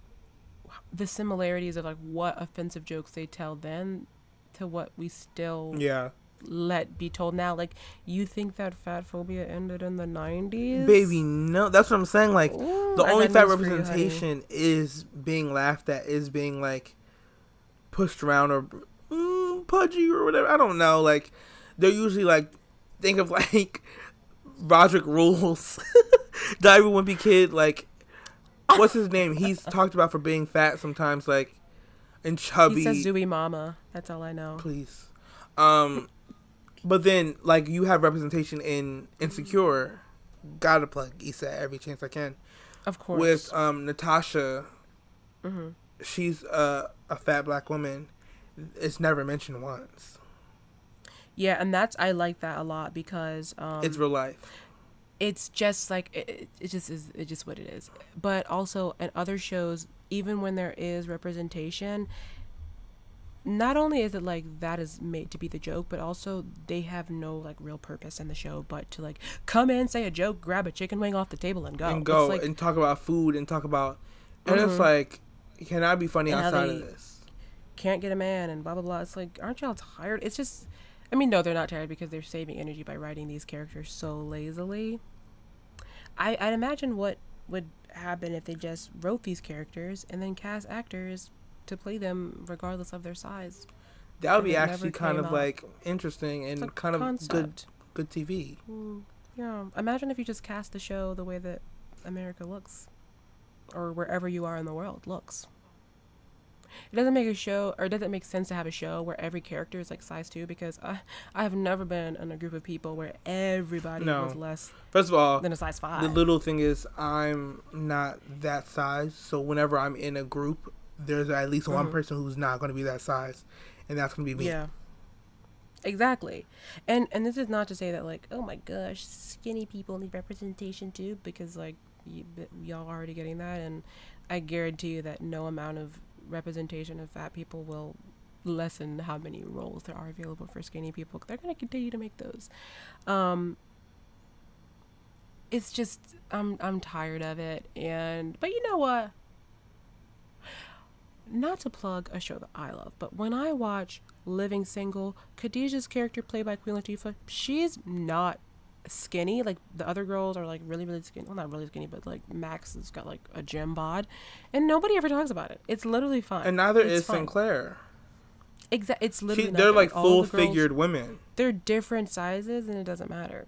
the similarities of like what offensive jokes they tell then to what we still Yeah, let be told now. Like, you think that fat phobia ended in the nineties, baby, no, that's what I'm saying. Like Ooh, the only fat you, representation is being laughed at, is being like pushed around or mm, pudgy or whatever. I don't know. Like they're usually like think of like Rodrick Rules, Diary Wimpy Kid. Like what's his name? He's talked about for being fat sometimes, like and chubby. He says Zooey Mama. That's all I know. please. Um, but then like you have representation in Insecure. Gotta plug Issa every chance I can Of course. with um Natasha. Mhm. She's a a fat black woman. It's never mentioned once. yeah, and that's I like that a lot because um, it's real life. it's just like it, it- it just is it's just what it is but also in other shows even when there is representation not only is it like that is made to be the joke but also they have no like real purpose in the show but to like come in say a joke grab a chicken wing off the table and go and go like and talk about food and talk about, and it's Mhm. like, can I be funny outside of this? can't get a man and blah blah blah. It's like aren't y'all tired? It's just i mean no they're not tired because they're saving energy by writing these characters so lazily. I i'd imagine what would happen if they just wrote these characters and then cast actors to play them regardless of their size. That would be actually kind of up. like interesting and kind of good good TV. Mm, yeah. Imagine if you just cast the show the way that america looks or wherever you are in the world looks it doesn't make a show or it doesn't make sense to have a show where every character is like size two because I I have never been in a group of people where everybody No. was less First of all, than a size five. the little thing is I'm not that size, so whenever I'm in a group, there's at least one Mhm. person who's not going to be that size, and that's going to be me. Yeah. Exactly. And and this is not to say that like, oh my gosh, skinny people need representation too because like y'all already getting that and I guarantee you that no amount of representation of fat people will lessen how many roles there are available for skinny people. They're going to continue to make those. Um it's just I'm I'm tired of it and but you know what? not to plug a show that I love, but when I watch Living Single, Khadijah's character played by Queen Latifah, she's not skinny. Like the other girls are like really, really skinny. Well, not really skinny, but like Max has got like a gym bod, and nobody ever talks about it. It's literally fine. And neither It's is fine. Synclaire. Exactly. It's She, literally. they're nothing. like full the figured women. They're different sizes, and it doesn't matter.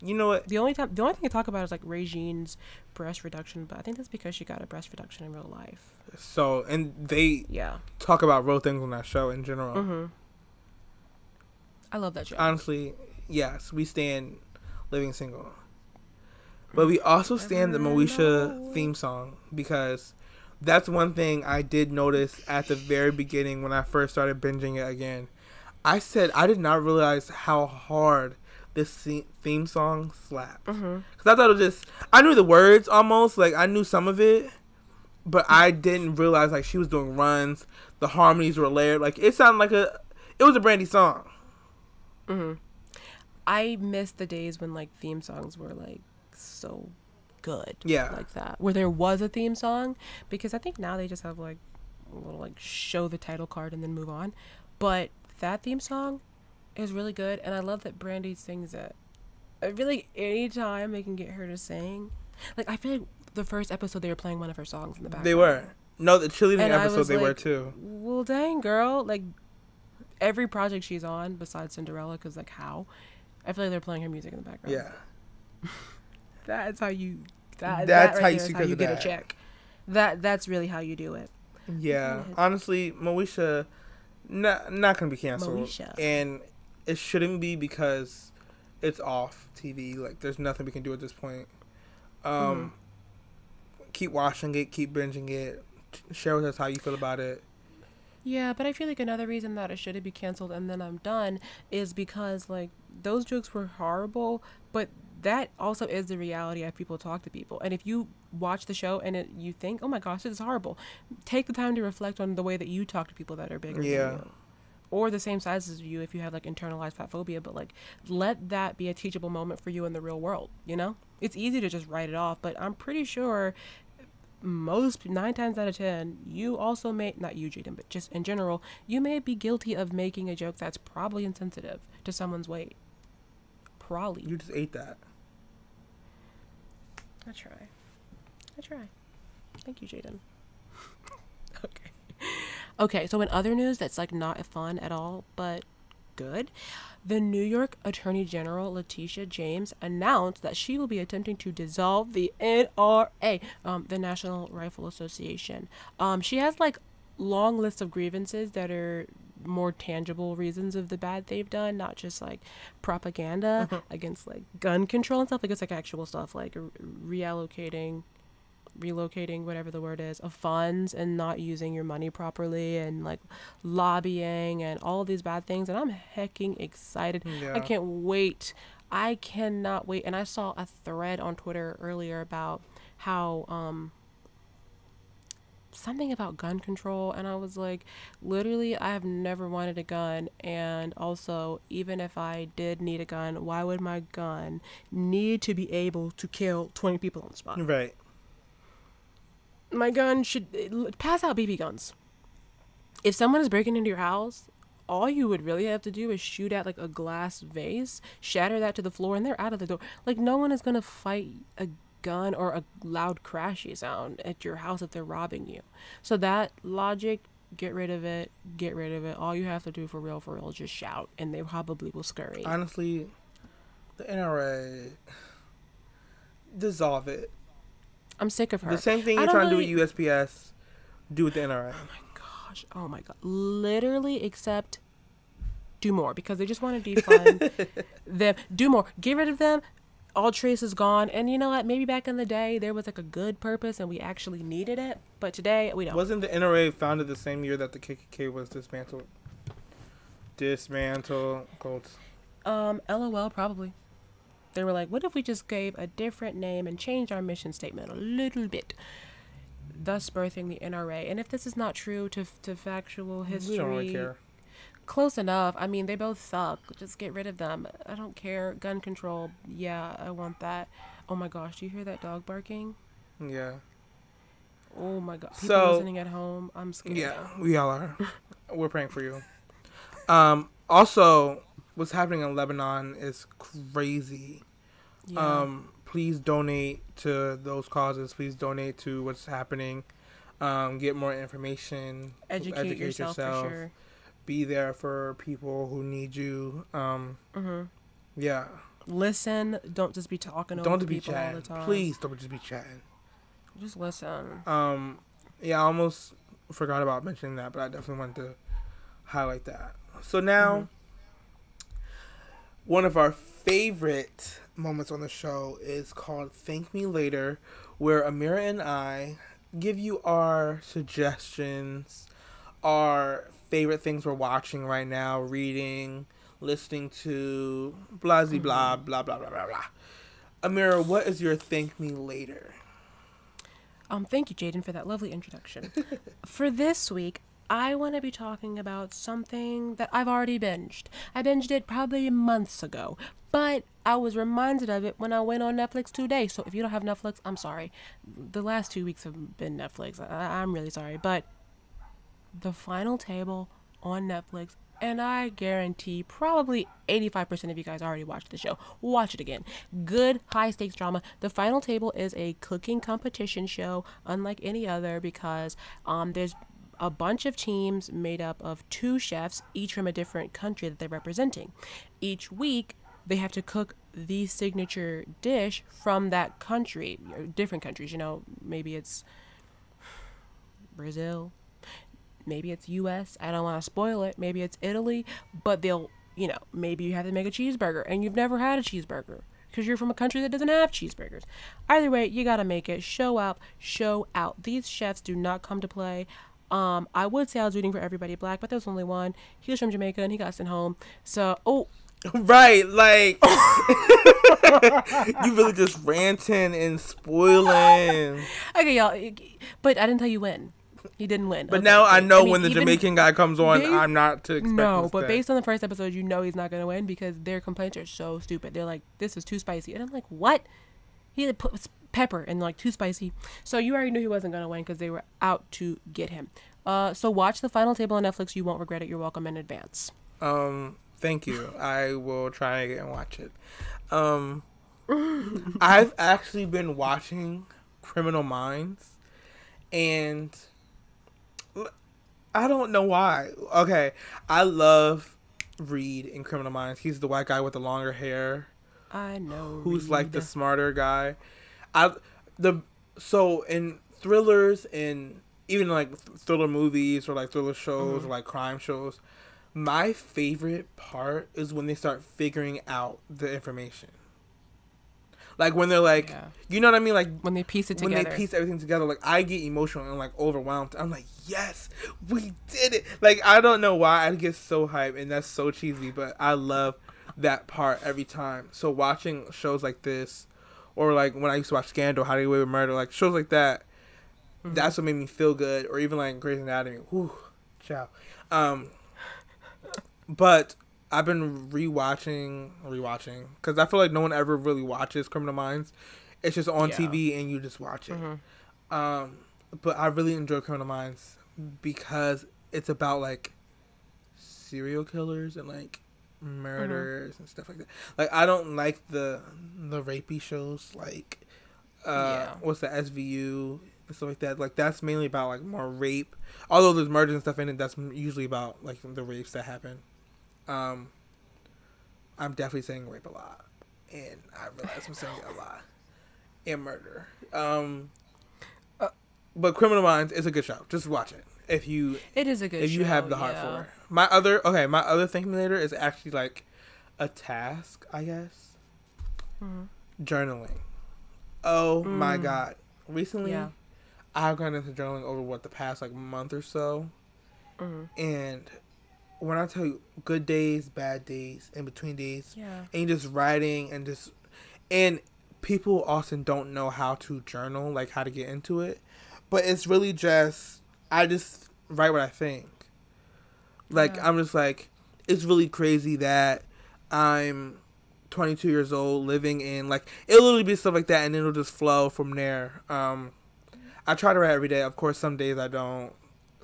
You know what? The only time, the only thing I talk about is like Regine's breast reduction, but I think that's because she got a breast reduction in real life. So, and they Yeah. talk about real things on that show in general. Mm-hmm. I love that show. Honestly, yes, we stand living single. But we also stand the Moesha theme song because that's one thing I did notice at the very beginning when I first started binging it again. I said I did not realize how hard this theme song slapped. Mm-hmm. Cause I thought it was just I knew the words almost like I knew some of it, but I didn't realize like she was doing runs. The harmonies were layered. Like it sounded like a it was a Brandy song. Mm-hmm. I miss the days when like theme songs were like so good. Yeah. Like that. Where there was a theme song. Because I think now they just have like a little like show the title card and then move on. But that theme song is really good and I love that Brandy sings it. I feel like anytime they can get her to sing like I feel like the first episode they were playing one of her songs in the background. They were. No, the cheerleading And episode they were too. Well, dang, girl. Like, every project she's on, besides Cinderella, because, like, how? I feel like they're playing her music in the background. Yeah. That's how you. That, That's that how you there is see how you get of a check. That That's really how you do it. Yeah. Honestly, Moesha not not gonna be canceled. Moesha. And it shouldn't be because it's off TV. Like there's nothing we can do at this point. Um keep watching it, keep binging it. Share with us how you feel about it. Yeah, but I feel like another reason that it shouldn't be canceled and then I'm done is because, like, those jokes were horrible, but that also is the reality of people talk to people. And if you watch the show and it, you think, oh my gosh, this is horrible, take the time to reflect on the way that you talk to people that are bigger Yeah. than you. Or the same size as you if you have like internalized fat phobia, but like let that be a teachable moment for you in the real world, you know? It's easy to just write it off, but I'm pretty sure most nine times out of ten, you also may not you, Jaden, but just in general, you may be guilty of making a joke that's probably insensitive to someone's weight. You just ate that. I try. I try. Thank you, Jaden. okay. Okay, so in other news that's like not fun at all, but good, the New York Attorney General Letitia James announced that she will be attempting to dissolve the NRA, um, the National Rifle Association. Um, she has like long lists of grievances that are more tangible reasons of the bad they've done, not just like propaganda against like gun control and stuff. Like it's like actual stuff, like reallocating relocating whatever the word is of funds and not using your money properly and like lobbying and all these bad things. And i'm hecking excited. Yeah. i can't wait. I cannot wait. And i saw a thread on twitter earlier about how um something about gun control and i was like literally i have never wanted a gun and also even if i did need a gun why would my gun need to be able to kill 20 people on the spot Right. my gun should pass out BB guns. If someone is breaking into your house, all you would really have to do is shoot at like a glass vase, shatter that to the floor, and they're out of the door. Like no one is gonna fight a gun or a loud crashy sound at your house if they're robbing you. So that logic, get rid of it. Get rid of it. All you have to do for real, for real, is just shout, and they probably will scurry. Honestly, the NRA dissolve it. I'm sick of her. The same thing you're trying to do with USPS, do with the NRA. Oh my gosh, oh my god, literally except do more because they just want to defund them. Do more, get rid of them. All trace is gone, and you know what? Maybe back in the day there was like a good purpose and we actually needed it, but today we don't. Wasn't the NRA founded the same year that the KKK was dismantled? Dismantled. Quotes. Um, LOL probably. They were like, what if we just gave a different name and changed our mission statement a little bit? Thus birthing the NRA. And if this is not true to to factual history, We don't really care. Close enough. I mean, they both suck. Just get rid of them. I don't care. Gun control. Yeah, I want that. Oh my gosh, do you hear that dog barking? Yeah. Oh my god. People So- listening at home, I'm scared. Yeah, we all are. We're praying for you. Um, also, what's happening in Lebanon is crazy. Yeah. Um, please donate to those causes. Please donate to what's happening. Um, get more information. educate, yourself, for sure. Be there for people who need you. Um, Mhm. yeah. Listen. Don't just be talking Don't just be people all chatting. the time. Please don't just be chatting. Just listen. Um, yeah, I almost forgot about mentioning that, but I definitely wanted to highlight that. So now, one of our favorite moments on the show is called "Thank Me Later," where Amira and I give you our suggestions, our favorite things we're watching right now, reading, listening to, blah blah blah blah blah blah blah. blah. Amira, what is your "Thank Me Later"? Um, thank you, Jaden, for that lovely introduction. for this week, I want to be talking about something that I've already binged. I binged it probably months ago, but I was reminded of it when I went on Netflix today. So if you don't have Netflix, I'm sorry. The last two weeks have been Netflix. I- I'm really sorry. But The Final Table on Netflix, and I guarantee probably 85% of you guys already watched the show. Watch it again. Good high stakes drama. The Final Table is a cooking competition show, unlike any other, because um, there's a bunch of teams made up of two chefs, each from a different country that they're representing. Each week, they have to cook the signature dish from that country, different countries. You know, maybe it's Brazil, maybe it's US. I don't want to spoil it. Maybe it's Italy, but they'll, you know, maybe you have to make a cheeseburger and you've never had a cheeseburger because you're from a country that doesn't have cheeseburgers. Either way, you got to make it. Show up, show out. These chefs do not come to play. Um, I would say I was rooting for everybody black, but there was only one. He was from Jamaica and he got sent home. So, oh, Right, like you really just ranting and spoiling. okay, y'all. But I didn't tell you when. He didn't win. But Okay, now I know mean, when the even- Jamaican guy comes on, They- I'm not to expect No, but based on the first episode, you know he's not gonna win because their complaints are so stupid. They're like, "This is too spicy," and I'm like, "What?" He had put pepper and like too spicy. So you already knew he wasn't gonna win because they were out to get him. Uh, so watch the final table on Netflix. You won't regret it. You're welcome in advance. Um, thank you. I will try and watch it. Um, I've actually been watching Criminal Minds, and I don't know why. Okay, I love Reid in Criminal Minds. He's the white guy with the longer hair. I know. who's like the smarter guy. I the so in thrillers and even like thriller movies or like thriller shows Mm-hmm. or like crime shows, my favorite part is when they start figuring out the information. Like when they're like, Yeah. you know what I mean, like when they piece it together. when they piece everything together, like I get emotional and like overwhelmed. I'm like, yes, we did it. Like I don't know why I get so hyped, and that's so cheesy, but I love that part every time. So watching shows like this, or like when I used to watch Scandal, How to Get Away with Murder, like shows like that, Mm-hmm. that's what made me feel good. Or even like Grey's Anatomy. Whew, ciao. Um, but I've been rewatching, rewatching, because I feel like no one ever really watches Criminal Minds. It's just on Yeah. TV and you just watch it. Mhm. Um, but I really enjoy Criminal Minds because it's about like serial killers and like murderers and stuff like that. Like I don't like the the rapey shows like uh Yeah. what's the SVU and stuff like that. Like that's mainly about like more rape. Although there's murders and stuff in it, that's usually about like the rapes that happen. Um, I'm definitely saying rape a lot, and I realize I'm saying it a lot. And murder. Um, Uh, but Criminal Minds is a good show. Just watch it if you It is a good. if you have the heart yeah. for it. My other okay, my other Thank Me Later is actually like a task, I guess. Mhm. Journaling. Oh my Mm. god! Recently, Yeah. I've gone into journaling over what the past like month or so, Mhm. and when I tell you good days, bad days, in between days, Yeah. and just writing and just and people often don't know how to journal like how to get into it but it's really just i just write what i think like Yeah. i'm just like it's really crazy that i'm 22 years old living in like it'll literally be stuff like that and it'll just flow from there um i try to write every day of course some days i don't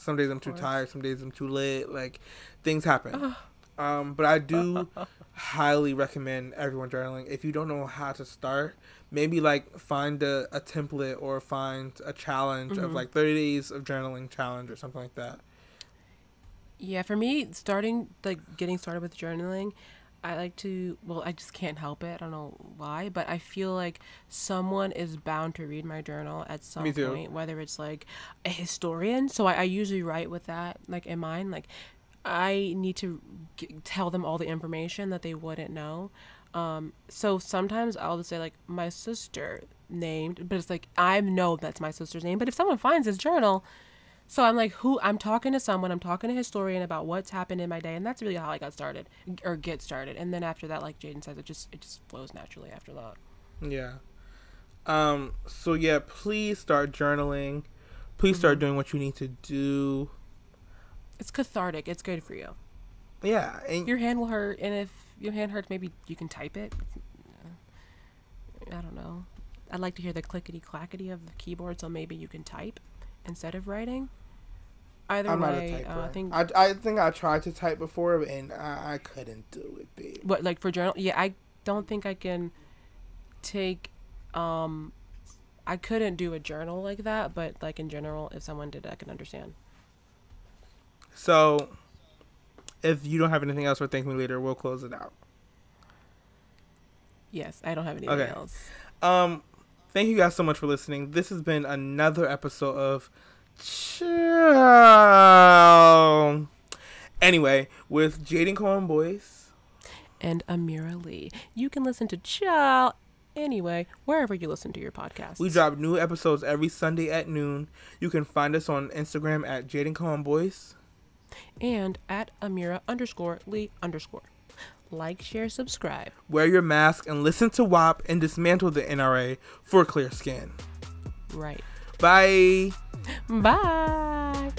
some days i'm too tired some days i'm too late. like things happen um, but I do highly recommend everyone journaling. If you don't know how to start, maybe like find a, a template or find a challenge of Mhm. like 30 days of journaling challenge or something like that. Yeah, for me, starting like getting started with journaling, I like to. Well, I just can't help it. I don't know why, but I feel like someone is bound to read my journal at some point, whether it's like a historian. So I, I usually write with that like in mind. Like I need to g- tell them all the information that they wouldn't know. Um, so sometimes I'll just say like my sister named, but it's like I know that's my sister's name. But if someone finds this journal, so I'm like, who? I'm talking to someone. I'm talking to a historian about what's happened in my day, and that's really how I got started or get started. And then after that, like Jaden says, it just it just flows naturally after that. Yeah. Um, so yeah, please start journaling. Please start doing what you need to do. It's cathartic. It's good for you. Yeah, and Your hand will hurt, and if your hand hurts, maybe you can type it. I don't know. I'd like to hear the clickety clackety of the keyboard, so maybe you can type instead of writing. Either I'm not a way, typer. uh, I think I, I think I tried to type before and I, I couldn't do it, babe. what like for journal. Yeah, I don't think I can take. Um, I couldn't do a journal like that, but like in general, if someone did, I can understand. So, if you don't have anything else for Thank Me Later, we'll close it out. Yes, I don't have anything Okay. else. Um, thank you guys so much for listening. This has been another episode of Chill. Anyway, with Jaden Cohen Boys. And Amira Lee. You can listen to Chill anyway, wherever you listen to your podcast. We drop new episodes every Sunday at noon. You can find us on Instagram at Jaden Cohen Boys. and at Amira underscore Lee underscore. Like, share, subscribe. Wear your mask and listen to WAP and dismantle the NRA for clear skin. Right. Bye. Bye.